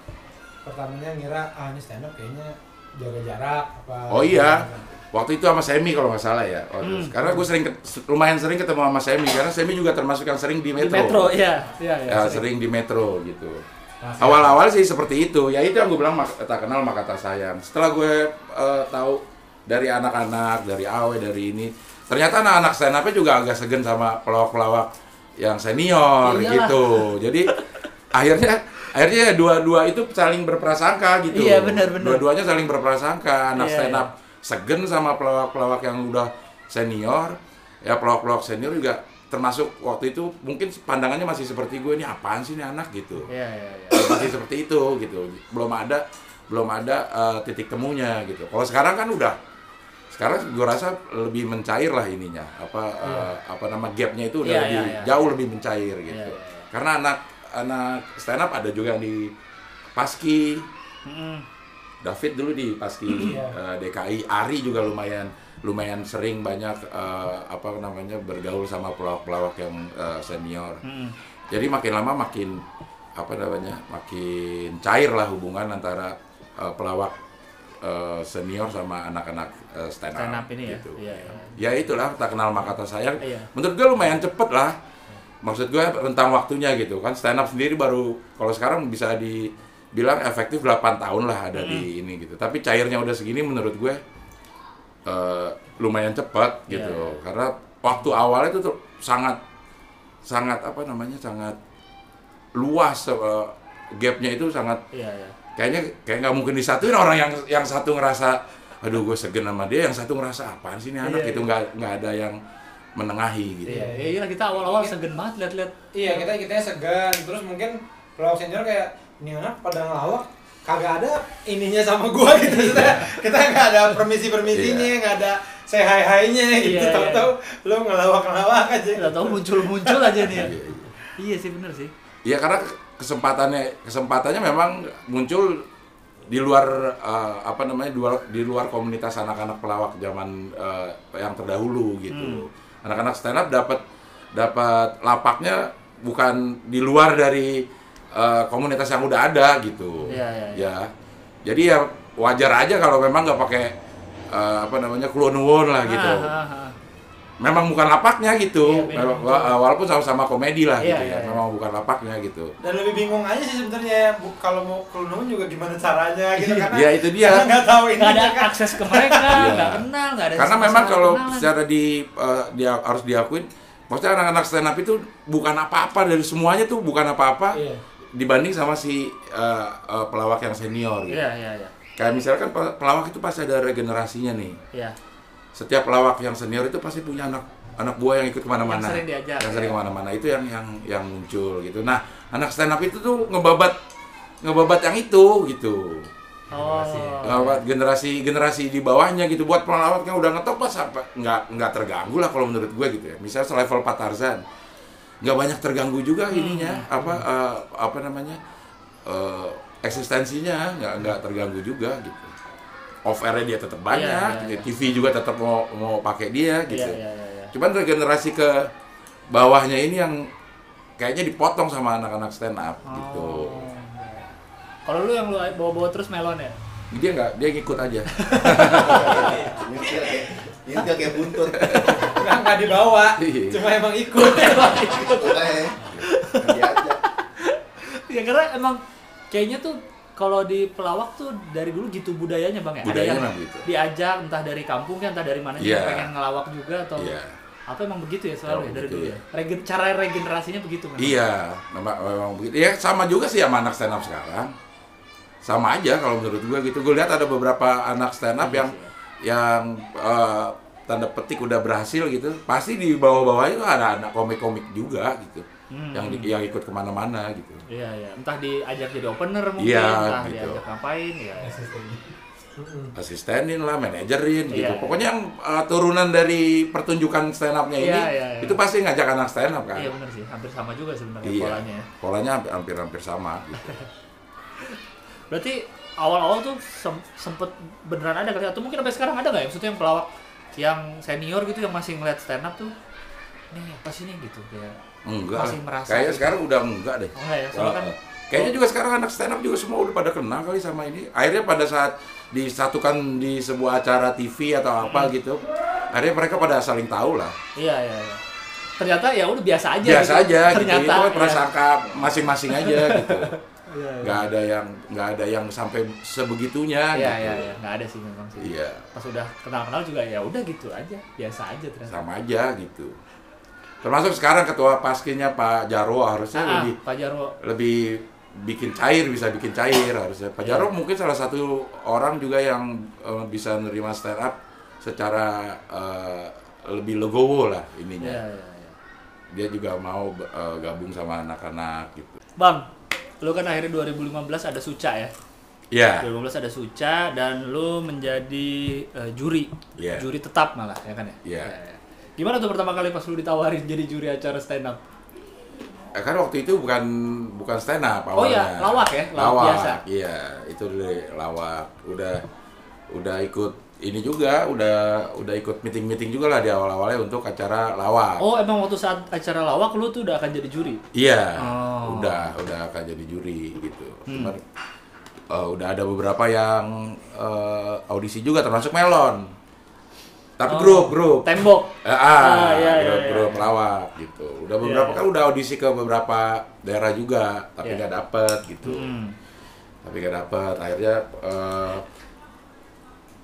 pertamanya ngira ah ini stand up kayaknya jaga jarak apa Oh iya, waktu itu sama Semi kalau nggak salah ya. Waktu- Hmm. Karena gue sering lumayan sering ketemu sama Semi karena Semi juga termasuk yang sering di Di Metro. Metro, iya. Iya iya. Ya, sering. sering di Metro gitu. Nah, Awal-awal sih seperti itu. Ya itu yang gue bilang tak kenal maka tak sayang. Setelah gue eh, tahu dari anak-anak, dari Awe, dari ini, ternyata anak-anak stand up juga agak segen sama pelawak-pelawak yang senior Iyalah. gitu. Jadi akhirnya akhirnya ya dua-dua itu saling berprasangka gitu. Iya. Dua-duanya saling berprasangka. Anak Iya, stand iya. up segen sama pelawak-pelawak yang udah senior. Ya pelawak-pelawak senior juga termasuk waktu itu mungkin pandangannya masih seperti gue ini apaan sih ini anak gitu Iya iya iya. masih seperti itu gitu belum ada belum ada eh, titik temunya gitu kalau sekarang kan udah sekarang gue rasa lebih mencair lah ininya apa eh, apa nama gapnya itu udah Iya, lebih iya, iya. jauh lebih mencair gitu iya, iya. karena anak anak stand up ada juga yang di Paski. David dulu di Paski Iya. eh, DKI Ari juga lumayan lumayan sering banyak eh, apa namanya bergaul sama pelawak-pelawak yang eh, senior Mm-mm. jadi makin lama makin apa namanya makin cair lah hubungan antara uh, pelawak uh, senior sama anak-anak uh, stand up, Stand up ini ya? gitu. Iya, iya. ya itulah tak kenal maka tak sayang Iya. menurut gue lumayan cepet lah maksud gue rentang waktunya gitu kan stand up sendiri baru kalau sekarang bisa dibilang efektif 8 tahun lah ada di ini gitu tapi cairnya udah segini menurut gue eh, lumayan cepat gitu Iya, iya. karena waktu awalnya itu tuh sangat sangat apa namanya sangat luas eh, gapnya itu sangat Iya, iya. kayaknya kayak nggak mungkin disatuin orang yang yang satu ngerasa aduh gue segen sama dia yang satu ngerasa apaan sih ini anak Iya, gitu iya. nggak nggak ada yang menengahi gitu Iya, iya, iya, kita awal-awal segen banget lihat-lihat. Iya, kita kita segan. Terus mungkin pelawak senior kayak ini anak pada ngelawak kagak ada ininya sama gua gitu. Kita kita nggak ada permisi-permisinya, Iya. nggak ada say hi hi-nya gitu. Iya, iya. Tahu-tahu lu ngelawak-ngelawak aja. Udah tahu muncul-muncul aja nih ya. Iya, iya. Iya sih bener sih. Iya karena kesempatannya kesempatannya memang muncul di luar eh, apa namanya di luar, di luar komunitas anak-anak pelawak zaman eh, yang terdahulu gitu. Anak-anak stand up dapat dapat lapaknya bukan di luar dari eh, komunitas yang udah ada gitu. Iya, iya, iya. Ya. Jadi ya wajar aja kalau memang nggak pakai eh, apa namanya klunuwun lah gitu. Ah, ah, ah. Memang bukan lapaknya gitu. Iya, benar. Memang- wa- walaupun sama-sama komedi lah Iya, gitu iya, ya. iya. Memang bukan lapaknya gitu. Dan lebih bingung aja sih sebenarnya kalau mau kelunung juga gimana caranya gitu karena Ya, itu dia. karena nggak tahu ini ada kan. akses ke mereka, Iya. nggak kenal, nggak ada. Karena memang kalau kenalan. secara di eh, dia harus diakuin, maksudnya anak-anak stand up itu bukan apa-apa dari semuanya tuh bukan apa-apa Iya. Dibanding sama si eh, eh, pelawak yang senior gitu. Iya, iya, iya. Kayak misalkan pe- pelawak itu pasti ada regenerasinya nih. Iya. Setiap pelawak yang senior itu pasti punya anak anak buah yang ikut ke mana-mana. Yang sering diajak, Yang ya. sering ke mana-mana itu yang yang yang muncul gitu. Nah anak stand up itu tuh ngebabat ngebabat yang itu gitu. Oh. Ngebabat generasi generasi di bawahnya gitu buat pelawak yang udah ngetop lah sampai nggak nggak terganggu lah kalau menurut gue gitu ya. Misalnya selevel Pak Tarzan nggak banyak terganggu juga ininya apa eh, apa namanya eh, eksistensinya nggak nggak terganggu juga gitu. Off airnya dia tetap banyak, Iya, iya, gitu. iya. TV juga tetap mau mau pakai dia gitu. Iya, iya, iya, iya. Cuman regenerasi ke bawahnya ini yang kayaknya dipotong sama anak-anak stand up gitu. Oh. Kalau lu yang lu bawa-bawa terus melon ya? Dia nggak, dia ngikut aja. Nyentil kayak buntut. nggak nggak dibawa, Iya. cuma emang ikut. Makanya diajak. ya karena emang kayaknya tuh kalau di pelawak tuh dari dulu gitu budayanya bang ya. Budayanya Ada yang gitu. diajak entah dari kampung ya entah dari mana Iya. yang pengen ngelawak juga atau Iya. apa emang begitu ya selalu Emang ya dari begitu, dulu ya. ya. Regen, cara regenerasinya begitu memang. Iya, memang, memang begitu. Ya sama juga sih sama anak stand up sekarang. Sama aja kalau menurut gue gitu. Gue lihat ada beberapa anak stand up Iya yang sih, yang eh, tanda petik udah berhasil gitu. Pasti di bawah-bawahnya tuh ada anak komik-komik juga gitu. Hmm. Yang di- yang ikut ke mana-mana gitu. Iya iya, entah diajak jadi opener mungkin, Iya, entah gitu. diajak ngapain ya. asistenin lah, manajerin gitu. Iya, Pokoknya yang uh, turunan dari pertunjukan stand up-nya ini, Iya, iya, iya. itu pasti ngajak anak stand up kan. Iya benar sih, hampir sama juga sebenarnya Iya, polanya ya. polanya hampir- hampir-hampir sama gitu. Berarti awal-awal tuh sem- sempet beneran ada kali atau mungkin sampai sekarang ada nggak ya? Maksudnya yang pelawak yang senior gitu yang masih ngeliat stand up tuh, nih apa sih nih gitu kayak Enggak. Masih merasa Kayaknya gitu. sekarang udah enggak deh. Oh, ya? Soalnya kan- Kayaknya juga sekarang anak stand up juga semua udah pada kenal kali sama ini. Akhirnya pada saat disatukan di sebuah acara TV atau apa Hmm. gitu, akhirnya mereka pada saling tahu lah. iya iya. iya. Ternyata ya udah biasa aja. Biasa gitu. aja gitu. Ternyata Itu kan prasangka masing-masing aja gitu. Iya iya. Nggak ada yang nggak ada yang sampai sebegitunya Iya gitu. iya iya, nggak ada sih memang sih. Iya, Pas udah kenal-kenal juga ya udah gitu aja, biasa aja ternyata. sama aja gitu. Termasuk sekarang ketua paskinya Pak Jarwo harusnya Ah, lebih Pak Jarwo. lebih bikin cair bisa bikin cair harusnya Pak. Jarwo mungkin salah satu orang juga yang eh, bisa nerima stand up secara eh, lebih legowo lah ininya iya iya. dia juga mau eh, gabung sama anak-anak gitu Bang, lu kan akhirnya 2015 ada Suca ya. ya 2015 ada Suca dan lu menjadi eh, juri. Iya. Juri tetap malah ya kan ya? Iya. iya. Gimana tuh pertama kali pas lu ditawarin jadi juri acara stand up? Eh, kan waktu itu bukan bukan stand up Oh iya, awalnya. lawak ya? Lawak biasa. iya itu dulu lawak udah udah ikut ini juga udah udah ikut meeting meeting juga lah di awal awalnya untuk acara lawak Oh, emang waktu saat acara lawak lu tuh udah akan jadi juri? Iya, Oh. udah udah akan jadi juri gitu. Hmm. Cuman eh, udah ada beberapa yang eh, audisi juga termasuk Melon. Tapi Oh. grup grup. Tembok. Eh, ah, Ah, iya, iya, grup iya, grup iya. lawak gitu. Udah Udah beberapa Iya, kan udah audisi ke beberapa daerah juga, tapi Iya. nggak dapet gitu. Hmm. Tapi nggak dapet. Akhirnya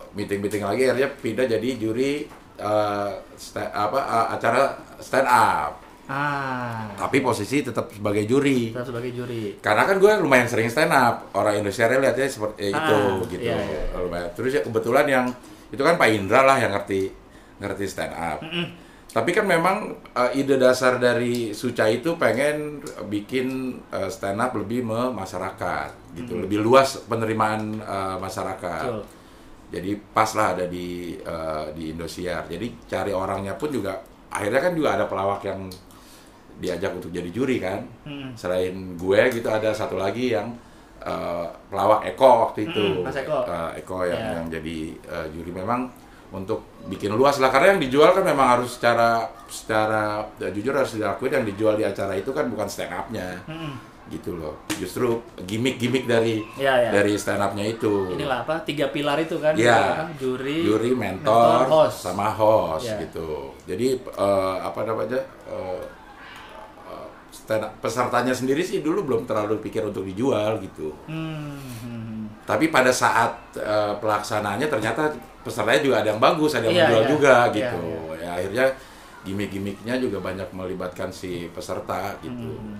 eh, meeting-meeting lagi akhirnya pindah jadi juri eh, sta- apa eh, acara stand up. Ah. Tapi posisi tetap sebagai juri. Tetap sebagai juri. Karena kan gue lumayan sering stand up, orang Indonesia lihatnya seperti eh, Ah, itu gitu. iya, iya. Lumayan. Terus ya kebetulan yang itu kan Pak Indra lah yang ngerti ngerti stand up. Tapi kan memang eh, ide dasar dari Suca itu pengen bikin eh, stand up lebih me masyarakat gitu, lebih luas penerimaan eh, masyarakat. Betul. Jadi pas lah ada di eh, di Indosiar. Jadi cari orangnya pun juga akhirnya kan juga ada pelawak yang diajak untuk jadi juri kan. Hmm. Selain gue gitu ada satu lagi yang eh, pelawak Eko waktu itu. Mm, Mas Eko. Eh, Eko yang Ya. yang jadi eh, juri memang untuk bikin luas lah karena yang dijual kan memang harus secara secara ya, jujur harus diakui yang dijual di acara itu kan bukan stand up-nya Hmm. Gitu loh justru gimmick-gimmick dari Ya, ya. dari stand up-nya itu Inilah apa? Tiga pilar itu kan? Apa? Juri, juri mentor, host. sama host Ya. gitu jadi eh, apa namanya eh, eh, stand up- pesertanya sendiri sih dulu belum terlalu pikir untuk dijual gitu Hmm. hmm. tapi pada saat eh, pelaksanaannya ternyata pesertanya juga ada yang bagus ada yang Iya, menjual iya. juga Iya, gitu iya. ya akhirnya gimmick-gimmicknya juga banyak melibatkan si peserta gitu Hmm.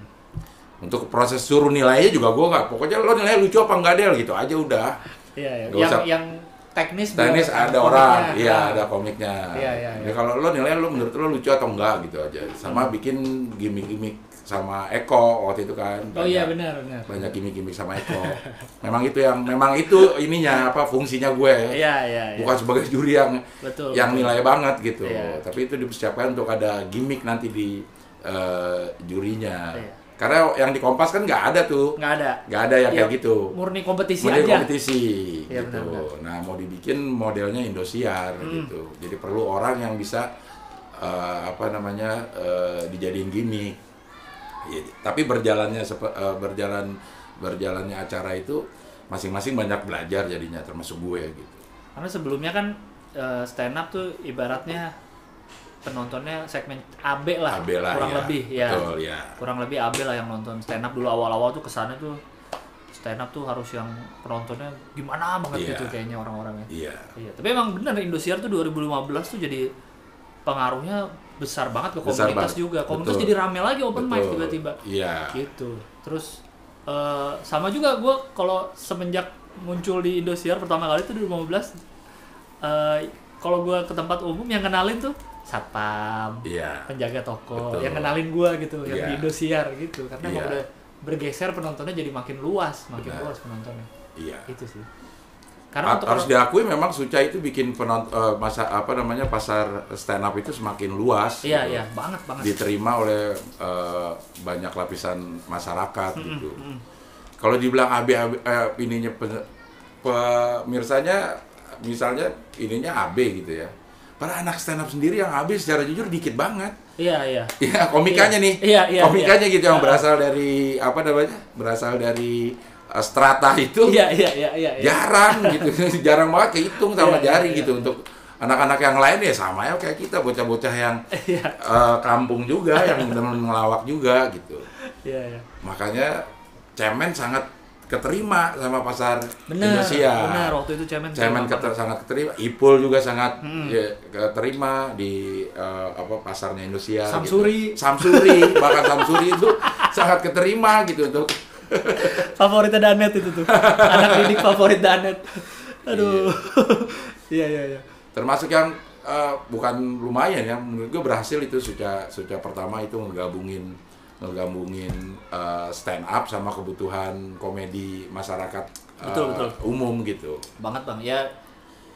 Untuk proses suruh nilainya juga gue nggak pokoknya lo nilai lucu apa enggak del gitu aja udah Iya, iya. Yang usah. yang teknis biar ada komiknya. orang, iya Ah. ada komiknya. Iya, iya, Ya, iya. kalau lo nilai lo menurut lo lucu atau enggak gitu aja. Sama Hmm. bikin gimmick-gimmick sama Eko waktu itu kan. Oh iya Banyak- benar benar. Banyak gimmick-gimmick sama Eko. memang itu yang memang itu ininya apa fungsinya gue. Iya iya. iya. Bukan sebagai juri yang Betul. yang betul. nilai banget gitu. Iya. Tapi itu dipersiapkan untuk ada gimmick nanti di eh, jurinya. Iya. Karena yang di Kompas kan nggak ada tuh. Nggak ada. Nggak ada yang Iya, kayak gitu Murni kompetisi model aja. kompetisi Iya, gitu. benar-benar. Nah mau dibikin modelnya Indosiar Hmm. gitu. Jadi perlu orang yang bisa eh, apa namanya eh, dijadiin gimmick. Ya, tapi berjalannya eh, berjalan berjalannya acara itu masing-masing banyak belajar jadinya termasuk gue gitu. Karena sebelumnya kan eh, stand up tuh ibaratnya penontonnya segmen AB lah, AB lah, kurang ya. lebih ya. Betul, ya. Kurang lebih AB lah yang nonton stand up dulu awal-awal tuh kesannya tuh stand up tuh harus yang penontonnya gimana banget Iya. gitu kayaknya orang-orangnya. Iya. Iya, tapi emang bener Indosiar tuh 2015 tuh jadi pengaruhnya besar banget ke Besar komunitas banget. juga. Komunitas Betul. jadi rame lagi open mic Betul. tiba-tiba. Iya. Gitu. Terus eh, sama juga gue kalau semenjak muncul di Indosiar pertama kali tuh 2015 eh kalau gue ke tempat umum yang kenalin tuh satpam, Iya. penjaga toko, Betul. yang kenalin gue gitu, yang Iya. di Indosiar gitu. Karena Iya. emang udah bergeser penontonnya jadi makin luas, makin Benar. luas penontonnya. Iya. Itu sih. Karena untuk harus diakui memang Suca itu bikin penont eh, masa apa namanya pasar stand up itu semakin luas. Iya, gitu. iya, banget banget. diterima oleh eh, banyak lapisan masyarakat Mm-mm, gitu. mm-mm. Kalau dibilang AB, AB eh, ininya pe- pemirsanya misalnya ininya AB gitu ya. Para anak stand up sendiri yang AB secara jujur dikit banget. Iya, iya. Ya komikanya Iya, nih. iya, iya, komikanya iya. gitu yang berasal dari apa namanya? Berasal dari eh, strata itu Iya, iya, iya, iya. iya. jarang gitu. jarang banget kehitung sama Iya, iya, jari iya, gitu iya. untuk anak-anak yang lain ya sama ya kayak kita bocah-bocah yang Iya, eh, kampung juga yang benar ngelawak juga gitu. iya, iya. Makanya cemen sangat keterima sama pasar Benar, Indonesia. benar. Waktu itu cemen. Cemen keter- sangat keterima, Ipul juga sangat Hmm. ya, keterima di eh, apa pasarnya Indonesia. Samsuri. gitu. Samsuri, bahkan Samsuri itu sangat keterima gitu untuk Favoritnya Danet itu tuh. Anak didik favorit Danet. Aduh. Iya, iya, iya. termasuk yang eh, bukan lumayan ya menurut gue berhasil itu sudah sudah pertama itu ngegabungin ngegabungin eh, stand up sama kebutuhan komedi masyarakat eh, Betul, betul. umum gitu Banget, Bang. Ya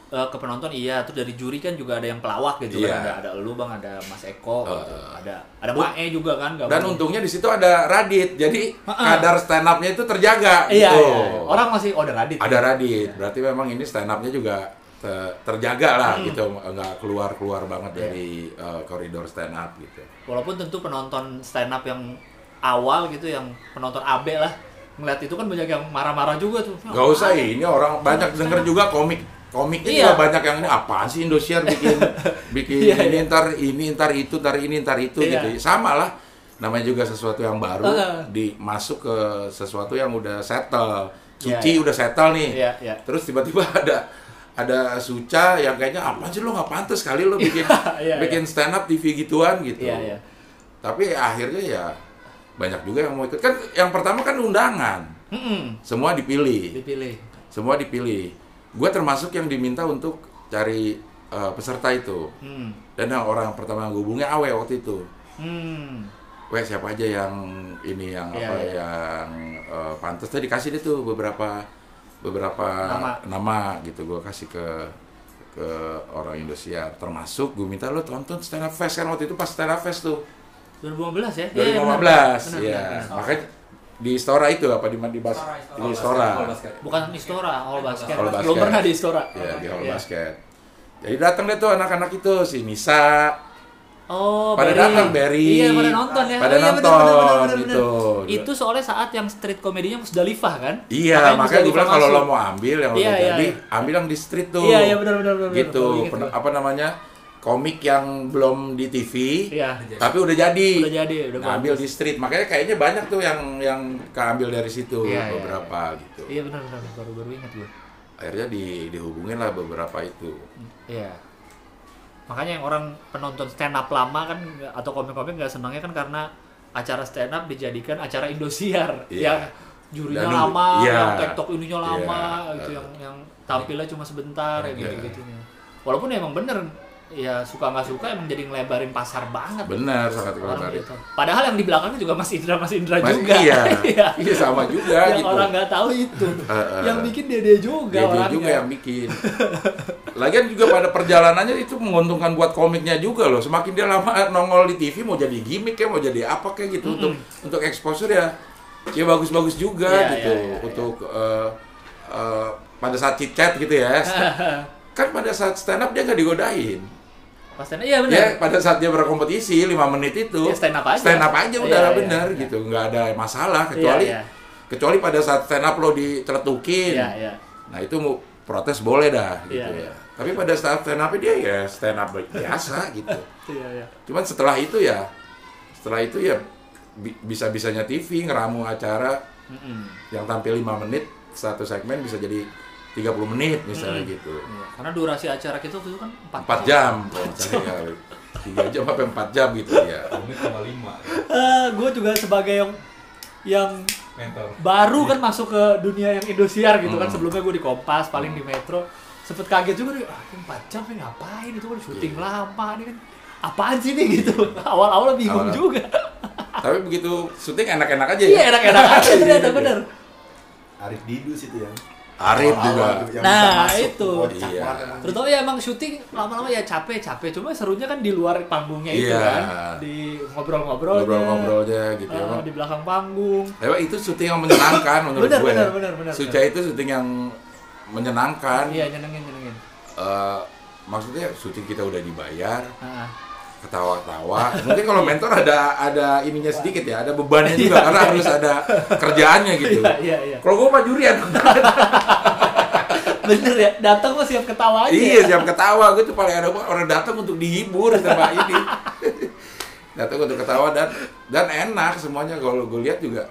eh, ke penonton iya, terus dari juri kan juga ada yang pelawak gitu Iya. kan. Ada ada lu Bang, ada Mas Eko, gitu. Eh. ada ada Mae juga kan dan gabung. untungnya di situ ada Radit jadi Ha-ha. kadar stand upnya itu terjaga Iya, gitu iya. Orang masih oh ada Radit. ada Radit berarti memang ini stand upnya juga te- terjaga lah Hmm. gitu nggak keluar keluar banget Iya. dari eh, koridor stand up gitu Walaupun tentu penonton stand up yang awal gitu yang penonton AB lah ngeliat itu kan banyak yang marah-marah juga tuh. Ya, Gak usah ini orang banyak denger juga komik komiknya Iya. juga banyak yang ini apaan sih Indosiar bikin bikin Iya, ini iya. ntar ini ntar itu ntar ini ntar itu Iya. gitu sama lah namanya juga sesuatu yang baru Heeh. di masuk ke sesuatu yang udah settle. Iya, Suci iya. udah settle nih. Iya, iya. Terus tiba-tiba ada ada Suca yang kayaknya apa sih lo nggak pantas kali lo bikin Iya, bikin stand up TV gituan gitu. Iya, iya. Tapi akhirnya ya banyak juga yang mau ikut. Kan yang pertama kan undangan. Mm-mm. Semua dipilih. Dipilih. Semua dipilih. Gue termasuk yang diminta untuk cari eh, peserta itu. Hmm. Dan yang orang pertama yang gue hubungi Awe waktu itu. Hmm. Weh siapa aja yang ini yang Iya, apa iya. yang eh, pantas tadi dikasih deh tuh beberapa beberapa Nama. nama gitu gue kasih ke ke orang Indosiar termasuk gue minta lo tonton stand up fest kan waktu itu pas stand up fest tuh 2015 ya? 2015 Iya, benar, ya benar, benar. makanya di Istora itu apa di di bas di Istora Bukan Istora, Hall Basket. Hall Basket. Belum pernah di Istora. ya di hall Iya. basket jadi datang deh tuh anak-anak itu si Nisa Oh, Pada Barry. datang, Barry. Iya, pada nonton ya. Pada oh, iya, nonton, benar, benar, benar, gitu. benar. Itu soalnya saat yang street komedinya Musdalifah kan? Iya, makanya gue bilang kalau lo mau ambil yang Iya, udah iya, jadi, iya. ambil yang di street tuh. Iya, iya benar benar benar. Gitu, gua. apa namanya? Komik yang belum di TV, Iya. tapi udah jadi. Udah jadi, udah Nah, ambil di street. Makanya kayaknya banyak tuh yang yang keambil dari situ Iya, iya, beberapa gitu. Iya benar benar baru baru ingat gue. Akhirnya di dihubungin lah beberapa itu. Iya. Makanya yang orang penonton stand up lama kan atau komik-komik nggak senangnya kan karena acara stand up dijadikan acara Indosiar Iya. yang jurinya lama, iya. yang tiktok ininya lama, Iya. gitu yang yang tampilnya cuma sebentar ya Iya. gitu-gitunya. Walaupun emang bener ya suka nggak suka emang jadi ngelebarin pasar banget. Benar sangat menarik. gitu. Padahal yang di belakangnya juga Mas Indra Mas Indra Mas- juga. iya. Iya. Iya, sama juga yang gitu. orang nggak tahu itu. Heeh. yang bikin dia dia juga Dia, dia orangnya. juga yang bikin. Lagian juga pada perjalanannya itu menguntungkan buat komiknya juga loh. Semakin dia lama nongol di TV mau jadi gimmick ya, mau jadi apa kayak gitu untuk untuk exposure ya. Ya bagus-bagus juga Iya, gitu iya, iya, untuk eh, eh, pada saat chit chat gitu ya. kan pada saat stand up dia nggak digodain. Pas stand up, iya benar. Ya pada saat dia berkompetisi 5 menit itu Ya, stand up aja. stand up aja udah Iya, iya, bener iya. gitu. nggak ada masalah kecuali iya. kecuali pada saat stand up lo diceletukin. Iya, iya. Nah itu mau protes boleh dah gitu Iya, iya. ya. Tapi pada saat stand up dia ya stand up biasa gitu. Iya, iya. Cuman setelah itu ya setelah itu ya bi- bisa-bisanya TV ngeramu acara Mm-mm. yang tampil 5 menit satu segmen bisa jadi 30 menit misalnya gitu. Iya, Karena durasi acara kita waktu itu kan 4, 4 jam kalau misalnya ya. 3 jam sampai 4 jam gitu ya. Komik sama lima gue juga sebagai yang yang mentor. baru kan masuk ke dunia yang Indosiar gitu kan Hmm. sebelumnya gue di Kompas paling di Metro sempet kaget juga nih ah, ini 4 jam nih ngapain itu kan syuting lama nih kan apaan sih nih gitu awal-awal bingung Awal-awal. juga Tapi begitu syuting enak-enak aja iya ya. enak-enak aja ternyata Iya. bener Arif Didus itu ya Arif juga. yang Nah, masuk. itu. Oh, Iya. terutama ya emang syuting lama-lama ya capek-capek cuma serunya kan di luar panggungnya itu Iya. kan di ngobrol-ngobrol Ngobrol-ngobrolnya gitu ya. di belakang panggung Tapi itu syuting yang menyenangkan menurut Benar, gue. benar, benar, benar, Suca itu syuting yang menyenangkan. iya nyenengin nyenengin Eh, maksudnya syuting kita udah dibayar, Ah, ketawa-tawa. Mungkin kalau mentor ada ada ininya sedikit ya, ada bebannya juga Iya, karena harus ada kerjaannya gitu. iya iya iya Kalau gue mah jurian, bener ya datang mah siap ketawa aja iya siap ketawa. Gue tuh paling ada orang datang untuk dihibur sama ini. datang untuk ketawa dan dan enak semuanya kalau gue lihat juga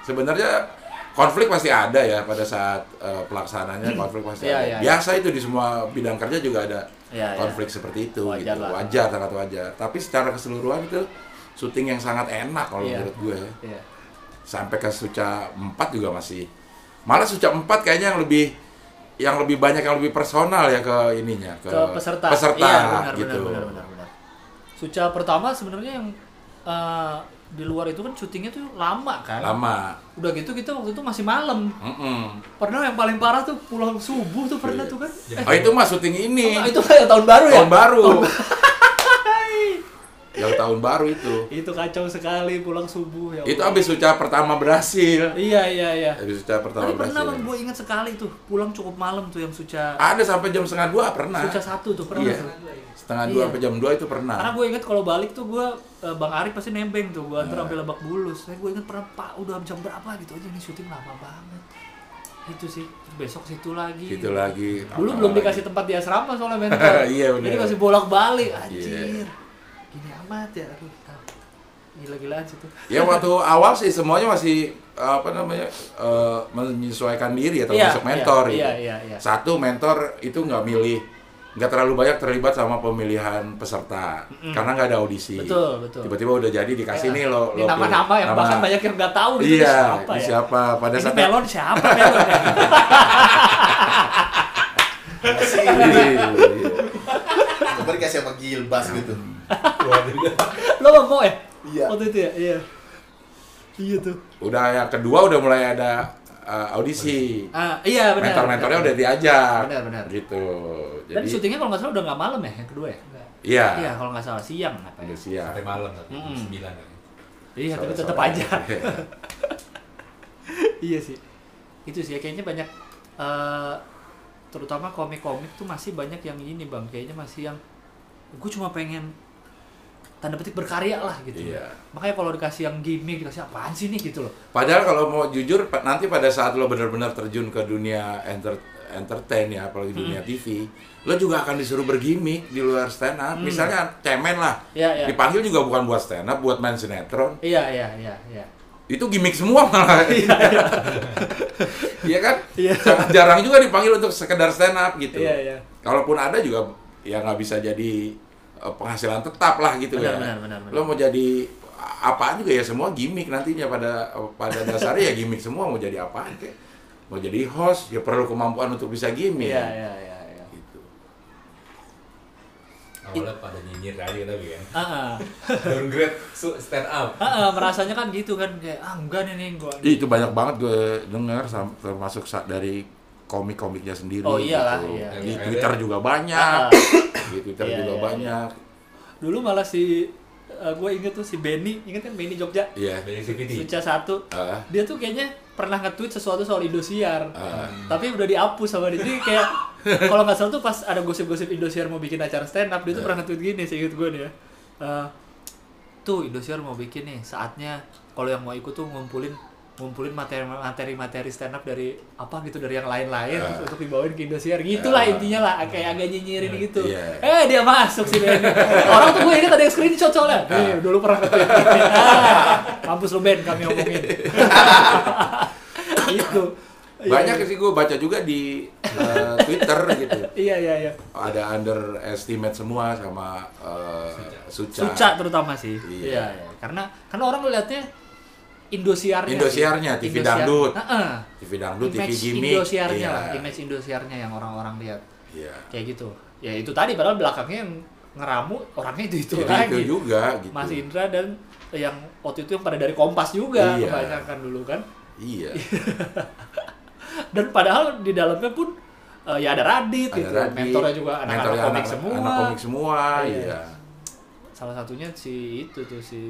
sebenarnya konflik pasti ada ya pada saat eh, pelaksananya konflik pasti Iya, ada. iya, iya. Biasa itu di semua bidang kerja juga ada Iya. konflik seperti itu Wajar gitu. lah. Wajar sangat wajar. Tapi secara keseluruhan itu syuting yang sangat enak kalau Iya. menurut gue. Iya. Sampai ke Suca 4 juga masih malah Suca 4 kayaknya yang lebih yang lebih banyak yang lebih personal ya ke ininya ke, ke peserta. peserta iya, benar, gitu. benar, benar, benar, benar. Suca pertama sebenarnya yang eh, di luar itu kan syutingnya tuh lama kan. Lama. Udah gitu kita waktu itu masih malam. Mm-mm. Pernah yang paling parah tuh pulang subuh tuh pernah Iya. tuh kan. Oh itu mah syuting ini. Oh, itu kayak tahun baru ya? tahun baru. Yang tahun baru itu. Itu kacau sekali pulang subuh ya. Itu Allah. abis Suca pertama berhasil. Iya iya iya. Abis Suca pertama Tapi pernah berhasil. bang, gue ingat sekali tuh pulang cukup malam tuh yang Suca Ada sampai jam setengah dua pernah. Suca satu tuh pernah. Iya. Setengah dua Iya. sampai jam dua itu pernah. Karena gue inget kalau balik tuh gue eh, Bang Arif pasti nembeng tuh gue antar Nah. sampai Lebak Bulus. Saya gue inget pernah Pak udah jam berapa gitu aja nih syuting lama banget. Itu sih besok situ lagi. Gitu lagi. Dulu belum lagi. dikasih tempat di asrama soalnya mentor. Iya, bener. Jadi masih bolak balik anjir. Iya. Gini amat ya. Aduh. gila-gilaan situ Ya waktu awal sih semuanya masih apa namanya eh, menyesuaikan diri atau Iya, masuk mentor iya, gitu. iya, iya, iya. Satu mentor itu nggak milih nggak terlalu banyak terlibat sama pemilihan peserta karena nggak ada audisi. Betul, betul. Tiba-tiba udah jadi dikasih Iya. nih lo lo nama-nama yang Nama- bahkan banyak yang nggak tahu gitu Iya, siapa ya siapa pada ini saat melon siapa melon ya? Iya. Coba dikasih sama Gilbas gitu. lo mau ya Iya. waktu itu ya iya iya tuh udah yang kedua udah mulai ada uh, audisi. ah iya benar Mentor-mentornya udah diajak. Benar, benar. Gitu. dan Jadi syutingnya kalau nggak salah udah nggak malam ya yang kedua ya iya. iya kalau nggak salah siang apa ya siap. Sampai malam tapi Mm-mm. sembilan kan. iya tapi tetap aja iya sih itu sih ya, kayaknya banyak eh, terutama komik-komik tuh masih banyak yang ini bang kayaknya masih yang gue cuma pengen tanda petik berkarya lah gitu Iya. makanya kalau dikasih yang gimmick dikasih apaan sih nih gitu loh Padahal kalau mau jujur nanti pada saat lo benar-benar terjun ke dunia enter entertain ya apalagi Hmm. dunia TV, lo juga akan disuruh bergimmick di luar stand up. Misalnya cemen lah. Hmm. Iya, iya. Dipanggil juga bukan buat stand up, buat main sinetron. iya iya iya iya Itu gimmick semua malah. Iya kan? Iya. Sangat jarang juga dipanggil untuk sekedar stand up gitu. iya iya Kalaupun ada juga ya nggak bisa jadi eh, penghasilan tetap lah gitu Benar, ya. benar, benar, benar. Lo mau jadi apaan juga ya semua gimmick nantinya pada pada dasarnya ya gimmick semua mau jadi apaan kek. Mau jadi host ya perlu kemampuan untuk bisa gimmick. iya iya iya iya Gitu. Awalnya pada nyinyir aja tapi kan. Ah, ah. Downgrade su- stand up. Ah, ah, merasanya kan gitu kan kayak ah enggak nih nih gua itu banyak banget gue dengar termasuk dari komik-komiknya sendiri Oh, iyalah, gitu. iya. Di Iya. Twitter juga banyak. Ah, Di Twitter Iya, juga iya, banyak. dulu malah si gue inget tuh si Benny inget kan Benny Jogja Iya. Dari CVT. Suca satu Ah. dia tuh kayaknya pernah nge-tweet sesuatu soal Indosiar Ah. tapi udah dihapus sama dia jadi kayak kalau nggak salah tuh pas ada gosip-gosip Indosiar mau bikin acara stand up dia tuh Ah. pernah nge-tweet gini sih inget gue nih ya Eh, tuh Indosiar mau bikin nih saatnya kalau yang mau ikut tuh ngumpulin ngumpulin materi materi materi stand up dari apa gitu dari yang lain-lain Ah. terus untuk dibawain ke Indosiar gitulah Ah. intinya lah kayak agak nyinyirin gitu Iya. eh dia masuk sih Ben orang tuh gue inget ada yang screenshot soalnya Ah. nih dulu pernah ah, kampus lu Ben kami omongin itu Iya, Banyak iya. sih gue baca juga di eh, Twitter gitu. iya iya iya Ada underestimate semua sama eh, Suca. Suca terutama sih Iya. iya, iya. karena karena orang ngeliatnya Indosiarnya Indosiarnya. TV dangdut. Heeh. TV dangdut, TV image gimmick. Indosiarnya Iya. lah image Indosiarnya yang orang-orang lihat Iya. kayak gitu ya itu tadi padahal belakangnya yang ngeramu orangnya itu itu Jadi lagi itu juga gitu. Mas Indra dan yang waktu itu yang pada dari Kompas juga Iya. kebanyakan dulu kan Iya. dan padahal di dalamnya pun eh, ya ada Radit Ada gitu Radit, mentornya juga anak-anak komik anak- semua Anak komik semua, Iya. iya. Salah satunya si itu tuh si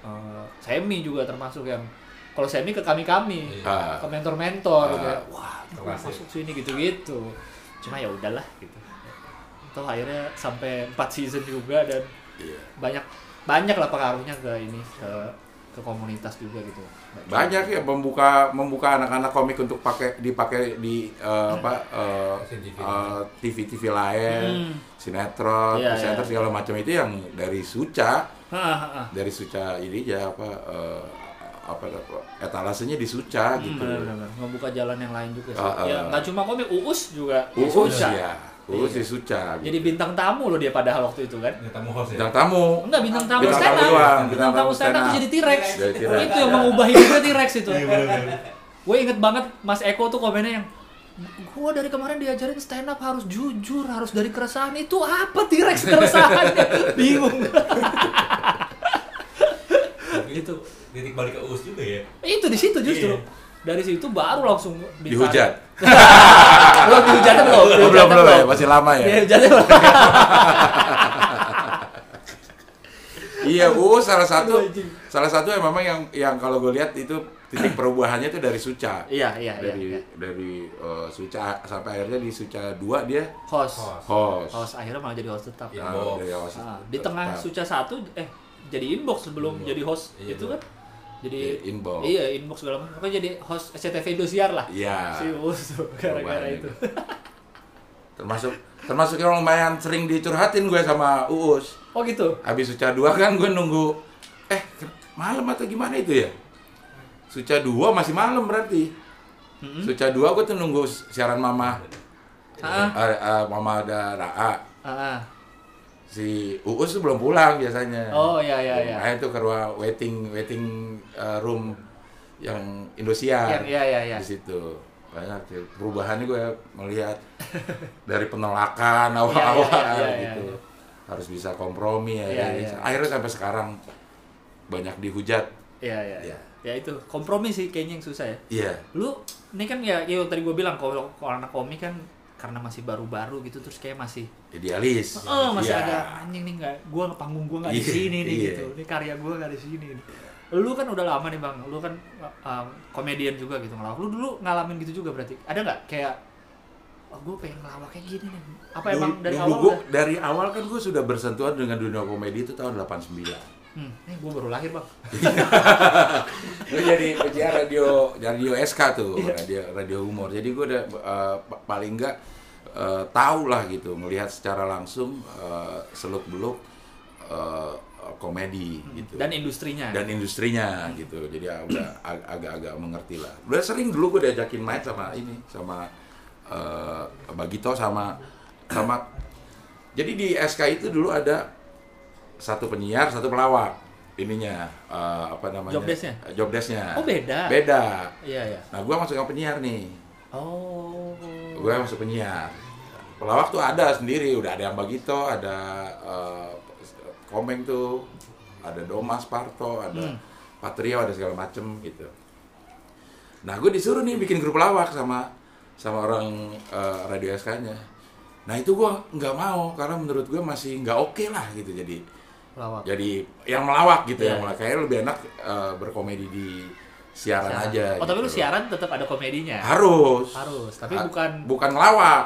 eh, Semi juga termasuk yang kalau Semi ke kami kami Ah. ke mentor-mentor Ah. kayak wah ya. masuk sini gitu-gitu cuma ya udahlah gitu toh akhirnya sampai 4 season juga dan Iya. banyak banyak lah pengaruhnya ke ini ke ke komunitas juga gitu Banyak ya membuka membuka anak-anak komik untuk pakai dipakai di eh, apa eh, TV. TV-TV lain, Hmm. sinetron, Iya, presenter iya. segala macam itu yang dari Suca, dari Suca ini aja apa eh, apa apa, etalasenya di Suca Hmm, gitu. benar-benar membuka jalan yang lain juga sih. Ah, ah. ya nggak cuma komik Uus juga di Uus Suca. ya, Uus Iya. di Suca. Jadi gitu. bintang tamu loh dia padahal waktu itu kan. Ini tamu host ya. bintang tamu. Enggak bintang tamu Bintang stand tamu up. doang, Bintang tamu stand up jadi T-Rex. Jadi. Itu yang mengubah hidupnya T-Rex itu. Gue inget banget Mas Eko tuh komennya yang gue dari kemarin diajarin stand up harus jujur, harus dari keresahan. Itu apa T-Rex keresahannya? Bingung. Tapi itu titik balik ke US juga ya. itu di situ justru. Iya. Dari situ baru langsung Dihujat. belum dihujatnya belum. Oh, belum dihujatnya belum ya, masih lama ya. Dihujatnya belum. Iya, Uus salah satu salah satu yang memang yang yang kalau gue lihat itu titik perubahannya itu dari Suca. Iya, iya, iya. dari iya. dari eh, Suca sampai akhirnya di Suca 2 dia Host. Host. host. Host akhirnya malah jadi host tetap. Iya. Ah, Inbox. dari host Ah, di tetap. tengah Suca satu eh jadi inbox sebelum Inbox. jadi host Iya, itu iya. kan jadi Iya, inbox. iya inbox segala macam pokoknya jadi host SCTV Indosiar lah Iya. si gara-gara itu Termasuk termasuk yang lumayan sering dicurhatin gue sama Uus. oh gitu Habis Suca 2 kan gue nunggu eh malam atau gimana itu ya Suca 2 masih malam berarti Suca 2 gue tuh nunggu siaran mama Ah. Eh, eh, mama ada Raa Ah, ah. Si Uus tuh belum pulang biasanya Oh ya ya ya. Makanya tuh ke ruang waiting waiting uh, room yang Indosiar iya, iya, iya. di situ banyak perubahannya gue melihat dari penolakan awal-awal Iya, iya, iya, gitu iya. harus bisa kompromi ya Iya, ya. iya. akhirnya sampai sekarang banyak dihujat Iya iya. Iya. Ya itu kompromi sih kayaknya yang susah ya. iya Lu ini kan ya yang tadi gue bilang kalau anak komik kan karena masih baru-baru gitu terus kayak masih idealis Oh, masih Iya. ada anjing nih nggak, gua nge- panggung gua nggak di Iya, sini nih iya. gitu. Ini karya gua nggak di sini. nih. Lu kan udah lama nih bang, lu kan uh, komedian juga gitu ngelawak. Lu dulu ngalamin gitu juga berarti. Ada nggak kayak, oh, gue pengen ngelawak kayak gini nih. Apa Dulu- emang dari dulu awal gua- udah? dari awal kan gue sudah bersentuhan dengan dunia komedi itu tahun 89 Hmm, nih gua baru lahir bang. Gue jadi penyiar radio radio SK tuh, Iya. radio radio humor. Jadi gue udah eh, pa- paling enggak eh, tahu lah gitu, melihat secara langsung seluk beluk komedi gitu. Dan industrinya. Dan industrinya gitu. Jadi ya udah ag- agak-agak mengerti lah. Udah sering dulu gue diajakin main sama ini, sama eh, Bagito sama sama. Jadi di SK itu dulu ada satu penyiar, satu pelawak. Ininya eh, apa namanya? Job desk-nya? Job desk-nya. Oh, beda? Beda. Iya ya. Nah, gua masuk yang penyiar nih. Oh. Gue masuk penyiar. Pelawak tuh ada sendiri, udah ada yang Bagito, ada eh, Komeng tuh, ada Domas Parto, ada Hmm. Patrio, ada segala macem gitu. Nah, gue disuruh nih bikin grup pelawak sama sama orang eh, radio SK-nya. Nah, itu gua nggak mau karena menurut gue masih nggak oke lah gitu jadi Lawak. jadi yang melawak gitu Iya, yang melawak. kayaknya lebih enak eh, berkomedi di siaran, aja. Oh tapi lu gitu. siaran tetap ada komedinya. harus Harus, tapi Ha- bukan. bukan ngelawak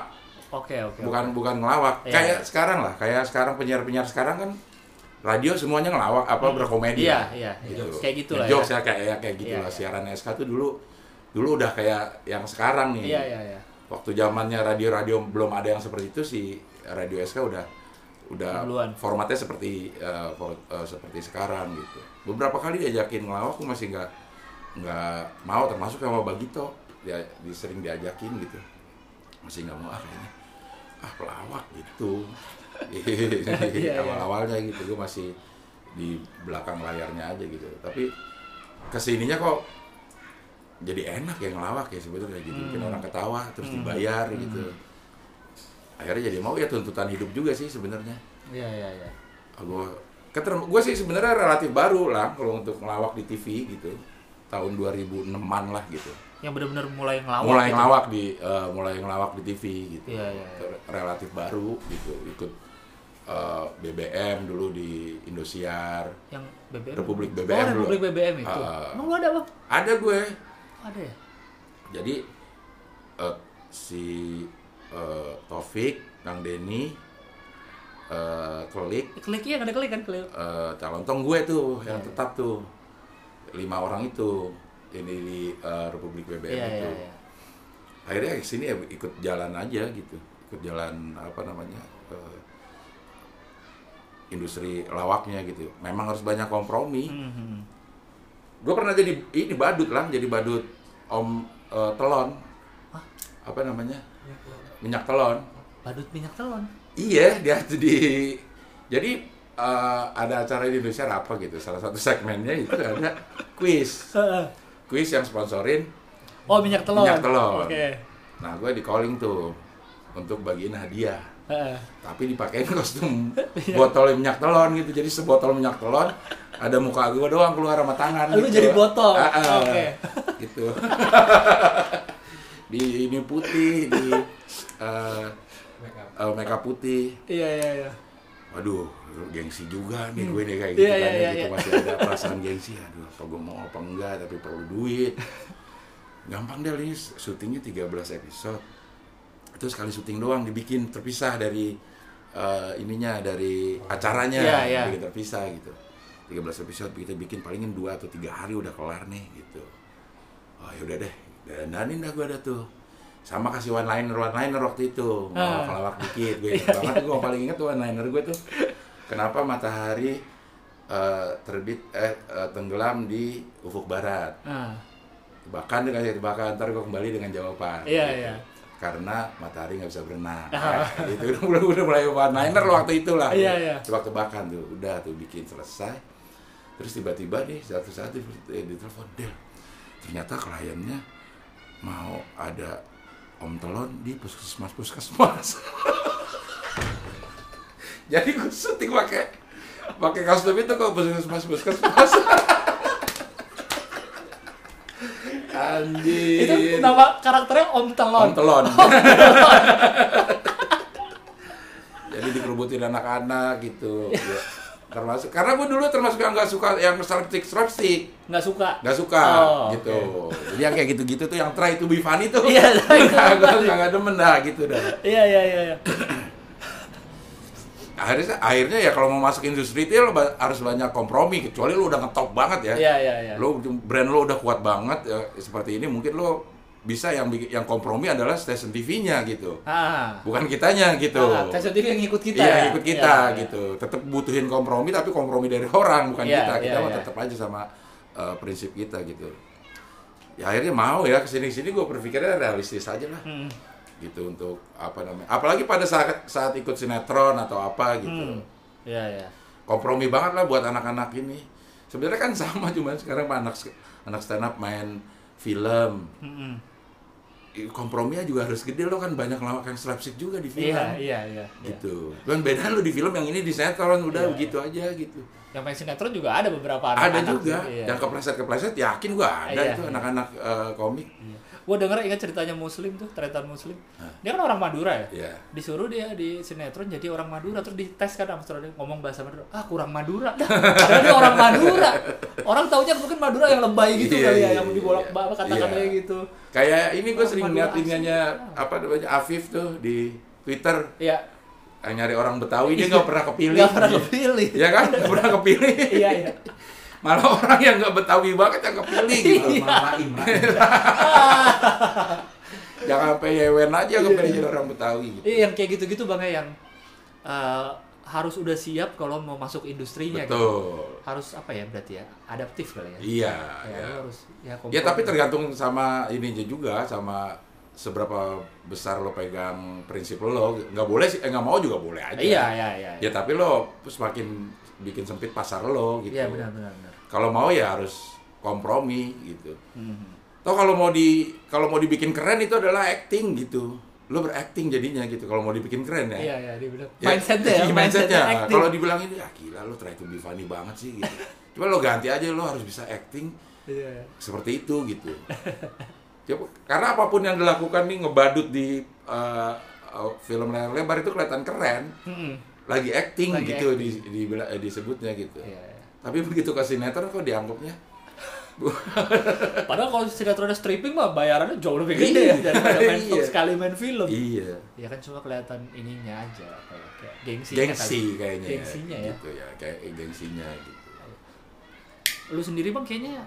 Oke oke. bukan oke. bukan ngelawak Iya. kayak sekarang lah kayak sekarang penyiar penyiar sekarang kan radio semuanya ngelawak apa berkomedi Iya, lah, iya, gitu. kayak gitu lah ya. ya kayak ya, kayak gitu Iya, lah iya. siaran SK tuh dulu dulu udah kayak yang sekarang nih Iya iya iya. waktu zamannya radio-radio belum ada yang seperti itu si radio SK udah udah Duluan. formatnya seperti eh, for- eh, seperti sekarang gitu. Beberapa kali diajakin ngelawak aku masih nggak nggak mau termasuk sama Bagito dia di- sering diajakin gitu. Masih nggak mau ah kayaknya ah pelawak gitu. Iya, iya. awal-awalnya gitu gue masih di belakang layarnya aja gitu. Tapi ke sininya kok jadi enak ya ngelawak ya sebetulnya. Jadi bikin Hmm. orang ketawa terus dibayar gitu akhirnya jadi mau ya tuntutan hidup juga sih sebenarnya Iya iya iya. gue gue sih sebenarnya relatif baru lah kalau untuk ngelawak di TV gitu tahun 2006an lah gitu Yang benar-benar mulai ngelawak. mulai gitu. ngelawak di eh, mulai ngelawak di TV gitu Iya, iya, iya. relatif baru gitu ikut eh, BBM dulu di Indosiar Yang BBM. Republik Oh, BBM dulu. Republik BBM itu. Ah. Emang lu ada bang? ada gue Oh, ada ya. jadi eh, si eh, Taufik Kang Denny eh, Klik Klik iya ada klik kan klik. eh, calon tong gue tuh yang Iya. tetap tuh lima orang itu ini di eh, Republik BBM Iya itu iya iya. akhirnya ke sini ya ikut jalan aja gitu ikut jalan apa namanya eh, industri lawaknya gitu memang harus banyak kompromi Hmm, hmm. gue pernah jadi ini badut lah jadi badut om eh, telon Hah? apa namanya minyak telon Badut minyak telon. iya dia tuh di jadi eh, ada acara di Indonesia apa gitu salah satu segmennya itu ada quiz quiz yang sponsorin Oh minyak telon. Minyak telon. Oke. nah gue di calling tuh untuk bagiin hadiah Heeh. tapi dipakein kostum botol minyak telon gitu jadi sebotol minyak telon ada muka gue doang keluar sama tangan Lu gitu. jadi botol? Ah, ah. Oke. gitu di ini putih di eh eh, makeup putih. Iya iya iya. waduh gengsi juga nih gue nih kayak gitu Iya, kan iya, ya, iya, gitu iya. masih ada perasaan gengsi. Aduh apa gue mau apa enggak tapi perlu duit. Gampang deh ini syutingnya 13 episode. Itu sekali syuting doang dibikin terpisah dari eh, ininya dari acaranya. Iya, iya. bikin terpisah gitu. 13 episode kita bikin palingin dua atau tiga hari udah kelar nih gitu. Oh yaudah deh dandanin dah gue ada tuh sama kasih one liner one liner waktu itu mau Ah. pelawak dikit gue inget banget gue paling inget one liner gue tuh kenapa matahari eh, terbit eh eh, tenggelam di ufuk barat. Ah, Bahkan dengan tebakan ntar gue kembali dengan jawaban. Iya, Gitu. iya. Karena matahari nggak bisa berenang. itu udah udah mulai one liner waktu itu lah. Iya, iya. Tebak-tebakan tuh, udah tuh bikin selesai. Terus tiba-tiba nih satu saat di, eh, telepon Del. Ternyata kliennya mau ada om telon di puskesmas puskesmas. Jadi gue syuting pakai pakai kostum itu kok puskesmas puskesmas. Anjir. itu nama karakternya Om Telon. Om telon. Jadi dikerubutin anak-anak gitu. Termasuk karena gue dulu termasuk yang nggak suka yang slapstick slapstick Nggak suka. nggak suka Oh, gitu. Jadi yang kayak gitu-gitu tuh yang try to be funny tuh. Iya, gue funny. nggak demen dah gitu dah. Iya iya iya. iya. Akhirnya akhirnya ya kalau mau masuk industri itu ya lo ba- harus banyak kompromi kecuali lo udah ngetop banget ya. Iya iya iya. Lo brand lo udah kuat banget ya, seperti ini mungkin lo bisa yang yang kompromi adalah stasiun TV-nya gitu. Ah. Bukan kitanya gitu. Ah, Stasiun TV yang ngikut kita. Iya, ya? ikut kita iya. gitu. Tetap butuhin kompromi tapi kompromi dari orang bukan Iya, kita. Kita iya, mah iya. tetap aja sama uh, prinsip kita gitu. Ya akhirnya mau ya ke sini sini gue berpikirnya realistis aja lah. Hmm. Gitu untuk apa namanya. Apalagi pada saat saat ikut sinetron atau apa gitu. Hmm. Iya iya. Kompromi banget lah buat anak-anak ini. Sebenarnya kan sama cuman sekarang anak anak stand up main film. Hmm. Komprominya juga harus gede lo kan banyak lawak yang slapstick juga di film Iya iya iya. iya. gitu. Cuman beda lu di film yang ini di sinetron udah Iya, begitu aja gitu. Yang main sinetron juga ada beberapa anak. ada juga Iya. yang kepleset-kepleset yakin gua ada Iya, itu iya. anak-anak eh, komik. Gue denger ingat ceritanya Muslim tuh, tretan Muslim. Dia kan orang Madura ya. Iya. Disuruh dia di sinetron jadi orang Madura terus dites kan sama saudara ngomong bahasa Madura. Ah kurang Madura. Dah. Padahal dia orang Madura. Orang taunya mungkin Madura yang lebay gitu Iya, kali ya, iya, yang iya. dibolak-balik kata-katanya Iya. gitu. Kayak ini gue sering lihat ininya apa namanya Afif tuh di Twitter Iya. yang nyari orang Betawi dia nggak pernah kepilih. Nggak pernah kepilih. Ya kan? Nggak pernah kepilih. iya iya. Malah orang yang nggak Betawi banget yang kepilih gitu. Iya. Imran. Jangan sampai yewen aja kepilih jadi orang Betawi gitu. Iya yang kayak gitu-gitu bang ya yang eh, harus udah siap kalau mau masuk industrinya gitu. Betul. Harus apa ya berarti ya adaptif kali ya. Iya, Ya, ya. harus ya, Ya tapi tergantung sama ininya juga sama seberapa besar lo pegang prinsip lo nggak boleh sih eh nggak mau juga boleh aja Iya iya iya. ya tapi lo semakin bikin sempit pasar lo gitu Iya benar benar benar. kalau mau ya harus kompromi gitu Hmm. toh kalau mau di kalau mau dibikin keren itu adalah acting gitu lo berakting jadinya gitu kalau mau dibikin keren ya Iya iya dia bilang Ya, mindsetnya ya mindsetnya. acting. Kalau dibilang ini, ya gila lo try to be funny banget sih gitu. Cuma lo ganti aja lo harus bisa acting Iya. seperti itu gitu. Ya, karena apa pun yang dilakukan nih ngebadut di uh, film layar lebar itu kelihatan keren. Mm-mm. Lagi acting Lagi gitu acting. Di, di- eh, disebutnya gitu. Iya, iya. Tapi begitu ke sinetron kok dianggapnya Padahal kalau sinetron stripping mah bayarannya jauh lebih gede ya daripada main Iya. sekali main film. iya. Ya kan cuma kelihatan ininya aja ya, kayak gengsinya Gengsi kali. kayaknya Gengsinya ya. gitu ya, kayak gengsinya gitu. Lu sendiri bang kayaknya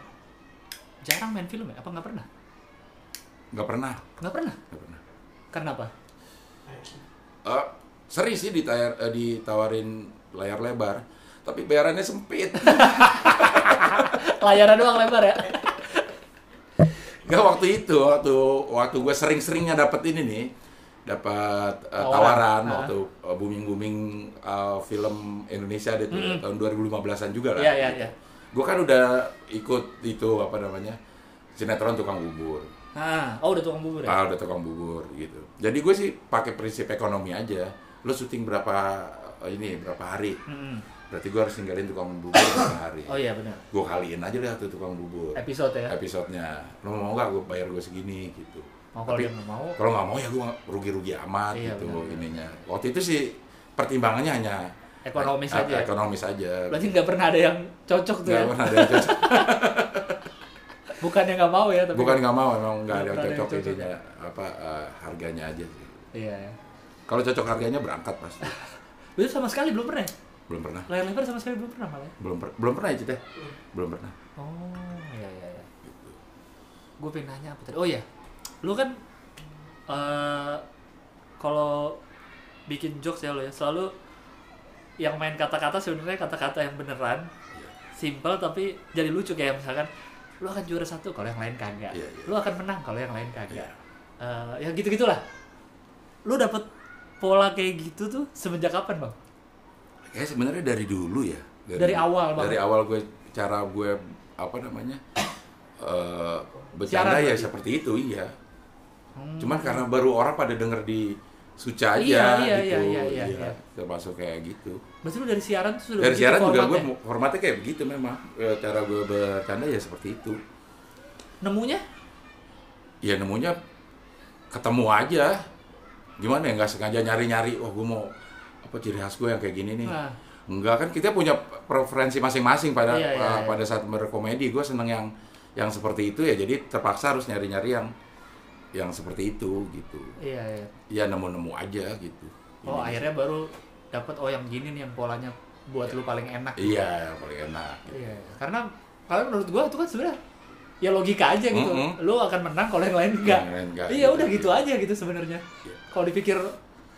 jarang main film ya? Apa nggak pernah? Nggak pernah, Nggak pernah. nggak pernah. Kenapa? Eh, sering sih ditayar, eh, ditawarin layar lebar, tapi bayarannya sempit. Layaran doang lebar ya? Nggak waktu itu, waktu waktu gue sering-seringnya dapet ini nih, dapat eh, Tawaran. tawaran Ah. waktu eh, booming-booming eh, film Indonesia ada tuh, tahun 2015-an juga lah. Iya iya iya. Gue kan udah ikut itu apa namanya sinetron tukang bubur. Ah, oh udah tukang bubur ya? Ah, udah tukang bubur gitu. Jadi gue sih pakai prinsip ekonomi aja. Lo syuting berapa eh, ini berapa hari? Mm-mm. Berarti gue harus ninggalin tukang bubur berapa hari? Oh iya benar. Gue kaliin aja deh tuh tukang bubur. Episode ya. Episodenya. Lo mau nggak gue bayar gue segini gitu. Oh, kalau nggak mau. kalau nggak mau ya gue rugi-rugi amat Iya, gitu benar. ininya. Waktu itu sih pertimbangannya hanya Ekonomis eh, aja. Ekonomis aja. Berarti nggak pernah ada yang cocok tuh Nggak ya? pernah ada yang cocok. Bukan yang nggak mau ya, tapi Bukan nggak mau, emang nggak ada yang cocok cocok. ininya apa eh, harganya aja sih. Iya. ya. Kalau cocok harganya berangkat pasti. Lu sama sekali belum pernah ya? Belum pernah. Layar lebar sama sekali belum pernah malah ya? Belum per- belum pernah ya Cita? Belum pernah. Oh, iya iya iya. Gue pengen nanya apa tadi? Oh iya, lu kan eh kalau bikin jokes ya lo ya selalu yang main kata-kata sebenarnya kata-kata yang beneran simple tapi jadi lucu kayak misalkan lu akan juara satu kalau yang lain kagak Iya, iya. lu akan menang kalau yang lain kagak Iya. Eh, ya gitu gitulah lu dapet pola kayak gitu tuh semenjak kapan bang Kayak sebenarnya dari dulu ya. Dari awal banget. Dari awal gue cara gue apa namanya eh bercanda Siaran ya seperti itu iya. Hmm. Cuman karena baru orang pada denger di Suca aja Iya, iya, gitu. iya, iya, iya, iya. Termasuk kayak gitu. berarti lu dari siaran tuh sudah Dari siaran juga gue formatnya? kayak begitu memang. Eh, Cara gue bercanda ya seperti itu. nemunya Ya nemunya ketemu aja. Gimana ya nggak sengaja nyari-nyari. Wah gue mau apa ciri khas gue yang kayak gini nih. Nah. Enggak kan kita punya preferensi masing-masing pada Iya, iya, uh, iya. pada saat berkomedi. Gue seneng yang yang seperti itu ya. Jadi terpaksa harus nyari-nyari yang yang seperti itu gitu. iya iya Ya nemu-nemu aja gitu. oh Ini- akhirnya baru dapet oh yang gini nih yang polanya buat lu paling enak Iya paling enak. Iya, karena kalau menurut gua itu kan sebenarnya ya logika aja gitu. Mm-mm. Lu akan menang kalau yang lain enggak. Yang lain enggak, Iya, gitu. udah gitu aja gitu sebenarnya. Iya. Kalau dipikir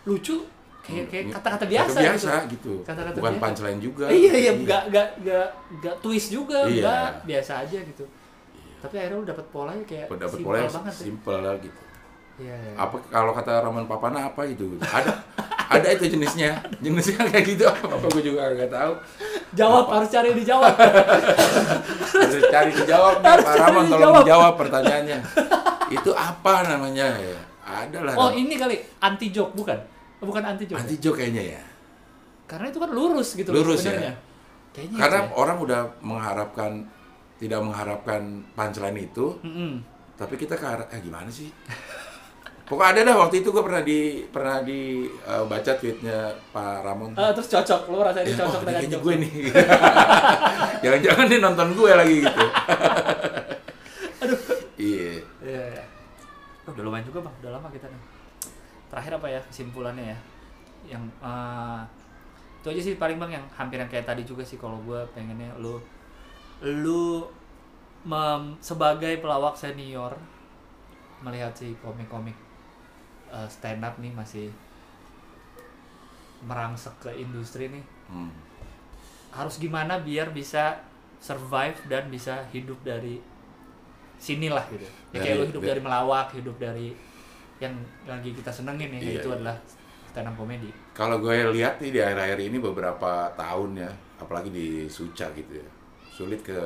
lucu kayak kayak Hmm, kata-kata kata biasa, biasa gitu. Kata-kata Bukan biasa. punchline juga. Iya, iya, enggak enggak enggak enggak twist juga, Iya. enggak biasa aja gitu. Tapi akhirnya lu dapet polanya kayak Dapat simple pola yang banget. ya. simple lah gitu. Iya, iya. Apa kalau kata Roman Papana apa gitu? Ada ada itu jenisnya. Jenisnya kayak gitu apa gue juga nggak tahu. Jawab harus cari dijawab. Harus cari dijawab nih Harus Pak Ramon tolong dijawab. pertanyaannya. Itu apa namanya ya? Ada lah. oh, ini kali anti joke bukan? Bukan anti joke. anti joke kayaknya ya. Karena itu kan lurus gitu Lurus ya. Kayaknya Karena itu ya. orang udah mengharapkan tidak mengharapkan punchline itu, Mm-mm. tapi kita ke arah- eh gimana sih? Pokoknya ada dah waktu itu gue pernah di pernah di eh, baca tweetnya Pak Ramon. Eh, terus cocok, lu rasanya Ya, cocok oh, dengan kayaknya gue nih. Jangan-jangan dia nonton gue lagi gitu. Aduh. Iya. Iya, iya. Oh, udah lumayan juga bang, udah lama kita nih. Terakhir apa ya kesimpulannya ya? Yang eh, itu aja sih paling bang yang hampir yang kayak tadi juga sih kalau gue pengennya lu lu mem- sebagai pelawak senior melihat si komik-komik eh, stand up nih masih merangsek ke industri nih Hmm. harus gimana biar bisa survive dan bisa hidup dari sinilah gitu. Ya, kayak Dari- lu hidup dari- dari melawak, hidup dari yang lagi kita senengin ya, Iya, itu iya. adalah stand up comedy. Kalau gue lihat nih di akhir-akhir ini beberapa tahun ya, apalagi di Suca gitu ya, sulit ke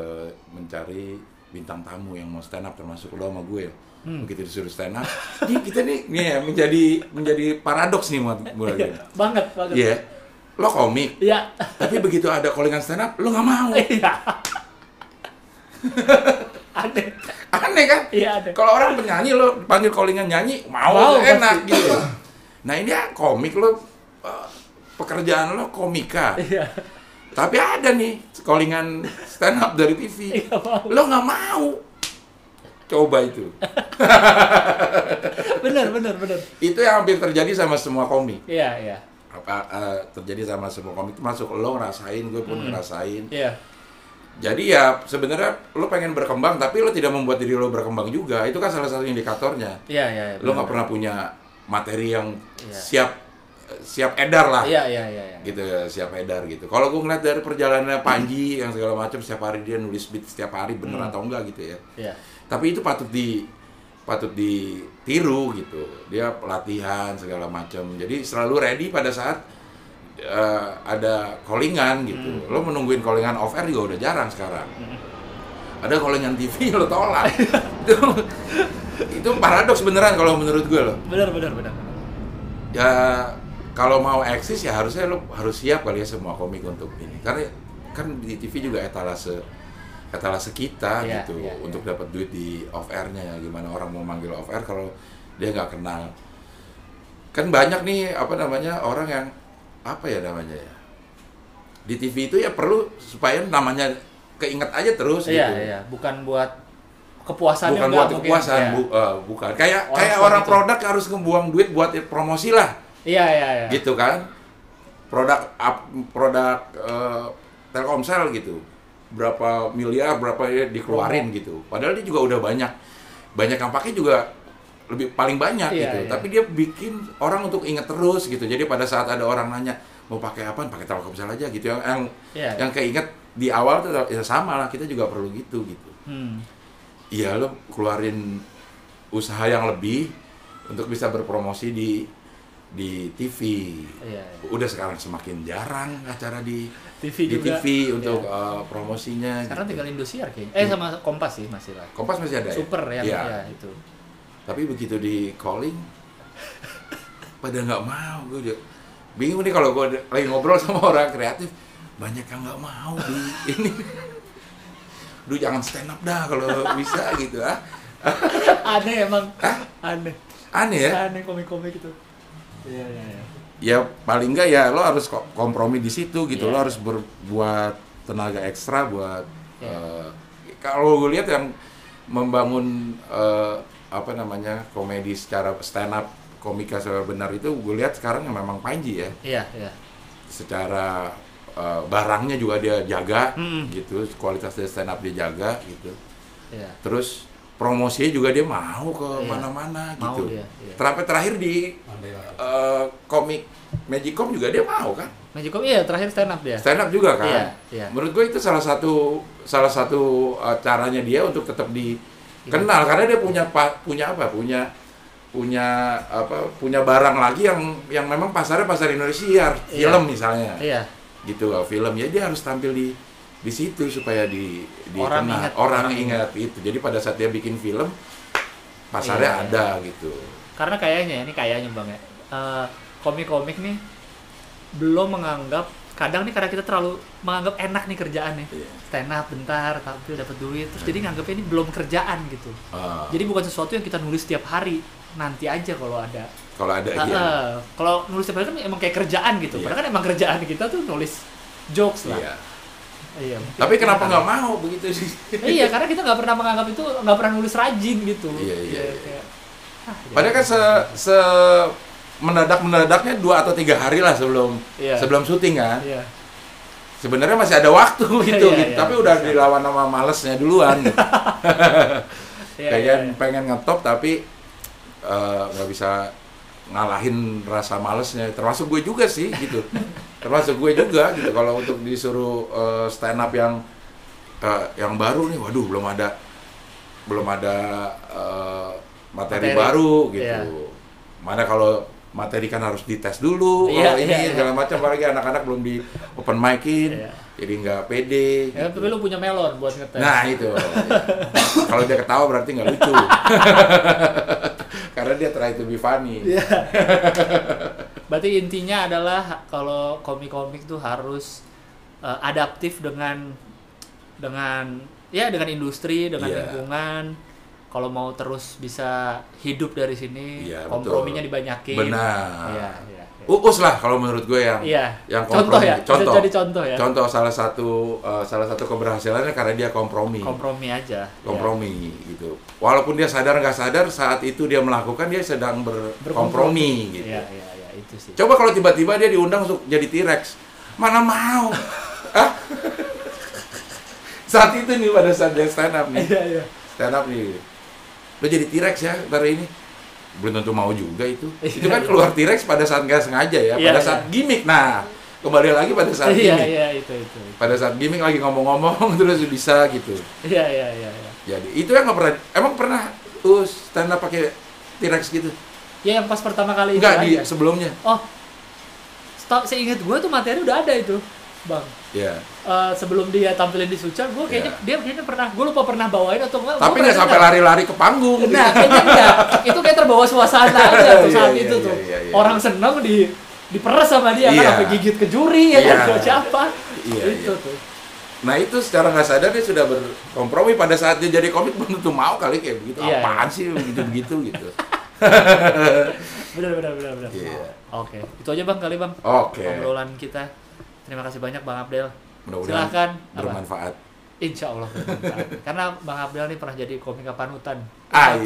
mencari bintang tamu yang mau stand up termasuk lo sama gue. Hmm. Begitu disuruh stand up, nih kita nih, nih ya, menjadi menjadi paradoks nih buat gue. Iya, banget, banget. Iya, lo komik, Iya. tapi begitu ada callingan stand up, lo nggak mau. Iya. Aneh. Aneh kan? Iya, ada. Kalau orang penyanyi lo panggil callingan nyanyi mau, Mau, enak pasti. gitu. Nah ini ya komik lo eh, pekerjaan lo komika. Iya. Tapi ada nih callingan stand up dari TV. Iya. Lo nggak mau. Coba itu. Bener, bener, bener. Itu yang hampir terjadi sama semua komik. Iya, iya. Apa eh, terjadi sama semua komik termasuk lo ngerasain, gue pun Hmm. ngerasain. Iya. Jadi ya sebenarnya lo pengen berkembang tapi lo tidak membuat diri lo berkembang juga. Itu kan salah satu indikatornya. Iya, iya. iya, lo nggak pernah punya materi yang Iya. siap siap edar lah Iya, iya, iya. iya. gitu siap edar gitu kalau gue ngeliat dari perjalanannya Panji yang segala macam setiap hari dia nulis beat setiap hari bener Hmm. atau enggak gitu ya Iya. tapi itu patut di patut ditiru gitu dia pelatihan segala macam jadi selalu ready pada saat eh, ada callingan gitu Hmm. lo menungguin callingan off air juga udah jarang sekarang ada callingan TV lo tolak itu itu paradoks beneran kalau menurut gue loh Bener, bener, bener. ya kalau mau eksis ya harusnya lo harus siap kali ya semua komik untuk ini. Karena kan di TV juga etalase etalase kita Iya, gitu iya, iya. untuk dapat duit di off airnya. Ya gimana orang mau manggil off air kalau dia nggak kenal. Kan banyak nih apa namanya orang yang apa ya namanya ya di TV itu ya perlu supaya namanya keinget aja terus Iya, gitu. iya. Bukan buat kepuasan bukan buat kepuasan bu- eh, bukan. Kayak Orang kayak orang gitu. produk harus ngebuang duit buat promosi lah Iya, iya, iya. gitu kan? Produk up, produk eh, Telkomsel gitu. Berapa miliar berapa ya dikeluarin gitu. Padahal dia juga udah banyak. Banyak yang pakai juga lebih paling banyak Iya, gitu. iya. tapi dia bikin orang untuk inget terus gitu. Jadi pada saat ada orang nanya mau pakai apa? Pakai Telkomsel aja gitu. Yang yang, Iya, yang keinget di awal tuh ya sama lah. Kita juga perlu gitu gitu. Hmm. iya lo keluarin usaha yang lebih untuk bisa berpromosi di di TV Iya, iya. udah sekarang semakin jarang acara di TV di juga. TV untuk Iya. uh, promosinya Sekarang gitu. tinggal Indosiar kayaknya. Eh sama Kompas sih masih lah. Kompas masih ada ya? Super ya, Iya. ya itu. tapi begitu di calling pada nggak mau gue juga bingung nih kalau gue lagi ngobrol sama orang kreatif banyak yang nggak mau di ini Duh jangan stand up dah kalau bisa gitu ah Aneh emang. Aneh. aneh ya Aneh komik-komik itu. Iya, iya, iya. ya paling nggak ya lo harus ko- kompromi di situ gitu Iya. lo harus berbuat tenaga ekstra buat Iya. eh, kalau gue lihat yang membangun eh, apa namanya komedi secara stand up komika secara benar itu gue lihat sekarang yang memang Panji ya Iya, iya. secara eh, barangnya juga dia jaga Mm-mm. gitu kualitas dari stand up dia jaga gitu Iya. terus promosinya juga dia mau ke Iya. mana-mana Mau gitu dia, iya. terakhir terakhir di eh, komik Magicom juga dia mau kan Magicom iya terakhir stand up dia. stand up juga kan Iya, iya. menurut gue itu salah satu salah satu uh, caranya dia untuk tetap dikenal karena dia punya pa- punya apa punya punya apa punya barang lagi yang yang memang pasarnya pasar Indonesia Iya. film misalnya Iya. gitu uh, film ya dia harus tampil di di situ supaya di Orang dikenal ingat, orang, orang ingat itu jadi pada saat dia bikin film pasarnya Iya, iya. ada gitu Karena kayaknya ini kayaknya Bang ya. eh, komik-komik nih belum menganggap kadang nih karena kita terlalu menganggap enak nih kerjaannya. Iya. Stand up bentar, tampil dapat duit. Terus jadi nganggapnya ini belum kerjaan gitu. Ah, Jadi bukan sesuatu yang kita nulis setiap hari. Nanti aja kalau ada. kalau ada Ah, iya. Kalau nulis setiap hari kan emang kayak kerjaan gitu. Iya. Padahal kan emang kerjaan kita tuh nulis jokes lah. Iya. Iya, tapi kenapa nggak mau begitu sih iya, karena kita nggak pernah menganggap itu nggak pernah nulis rajin gitu. Iya, iya, iya. kayak, ah, Padahal kan se, se mendadak mendadaknya dua atau tiga hari lah sebelum Iya. sebelum syuting kan. Iya. Sebenarnya masih ada waktu Iya, gitu, iya, gitu. iya. tapi udah dilawan sama malesnya duluan. gitu. Iya, Kayak iya, iya. pengen ngetop tapi eh, nggak bisa ngalahin rasa malesnya. Termasuk gue juga sih gitu. Termasuk gue juga gitu. Kalau untuk disuruh eh, stand up yang eh, yang baru nih, waduh belum ada belum ada eh, materi, Materi. baru gitu. Iya. Mana kalau materi kan harus dites dulu, Iya, kalau ini iya, iya. segala macam apalagi anak-anak belum di open micin, Iya. jadi nggak pede. Ya, gitu. tapi lu punya melon buat ngetes. Nah itu. Kalau dia ketawa berarti nggak lucu. Karena dia try to be funny. Iya. Berarti intinya adalah kalau komik-komik tuh harus eh, adaptif dengan dengan ya dengan industri, dengan Iya. lingkungan. Kalau mau terus bisa hidup dari sini, Iya, komprominya betul. dibanyakin. Benar. Iya, iya. iya. Uus lah kalau menurut gue yang Iya. yang Contoh kompromi. ya, bisa Contoh. jadi contoh ya. Contoh salah satu eh, salah satu keberhasilannya karena dia kompromi. Kompromi aja. kompromi gitu. Walaupun dia sadar nggak sadar saat itu dia melakukan dia sedang berkompromi gitu. Iya, iya, iya, itu sih. Coba kalau tiba-tiba dia diundang untuk jadi T-Rex, mana mau? Saat itu nih pada saat dia stand up nih, Iya, iya. stand up nih, lo jadi T-Rex ya ntar ini, belum tentu mau juga itu. Iya, itu kan iya. keluar T-Rex pada saat nggak sengaja ya, Iya, pada iya. saat gimmick. Nah, kembali lagi pada saat Iya, gimmick. iya, itu, itu. itu. Pada saat gimmick lagi ngomong-ngomong terus bisa gitu. Iya, iya, iya, iya. Jadi itu yang nggak pernah, emang pernah tuh stand up pakai T-Rex gitu? Ya yang pas pertama kali itu Enggak di aja. sebelumnya. Oh, stop, seingat gue tuh materi udah ada itu, bang. Ya. Eh, sebelum dia tampilin di Suca, gue kayaknya Iya. dia kayaknya pernah, gue lupa pernah bawain atau enggak. Tapi nggak sampai lari-lari ke panggung. gitu. Nah, kayaknya enggak. Itu kayak terbawa suasana aja tuh Iya, saat iya, itu iya, tuh. iya, iya. Orang seneng di diperes sama dia kan Iya. sampai gigit ke juri ya kan Iya. ke siapa. Iya, itu iya. tuh. Nah itu secara nggak sadar dia sudah berkompromi pada saat dia jadi komik belum tentu mau kali kayak begitu. Iya, Apaan sih begitu begitu gitu. Benar benar benar benar. Iya. Oke, itu aja Bang kali Bang. Oke. Obrolan kita. Terima kasih banyak Bang Abdel. Mudah-mudahan Silakan. Apa? bermanfaat. Insya Allah bermanfaat. Karena Bang Abdel nih pernah jadi komika panutan. Ai.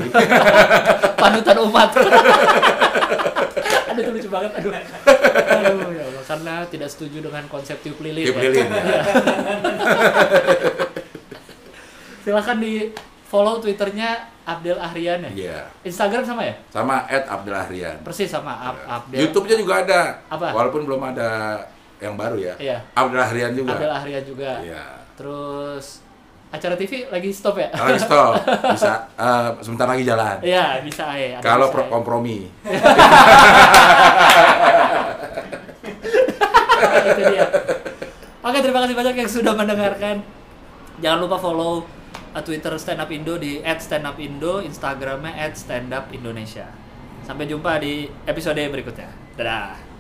panutan umat. Aduh itu lucu banget. Aduh. Aduh ya Allah. Karena tidak setuju dengan konsep tiup lilin. Tiup ya. lilin, ya. Iya. Silahkan di follow twitternya Abdel Ahrian ya. Iya. Instagram sama ya? Sama Ed Abdul Ahrian. Persis sama Ab Abdel. YouTube-nya juga ada. Apa? Walaupun belum ada yang baru ya. Iya. Abdul Ahrian juga. Abdel Ahrian juga. Iya. Terus acara TV lagi stop ya? Lagi stop, bisa eh, sebentar lagi jalan. Iya, bisa ya. Kalau pro ya. kompromi. itu dia. Oke, terima kasih banyak yang sudah mendengarkan. Jangan lupa follow uh, Twitter Stand Up Indo di @standupindo, Instagramnya @standupindonesia. Sampai jumpa di episode berikutnya. Dadah.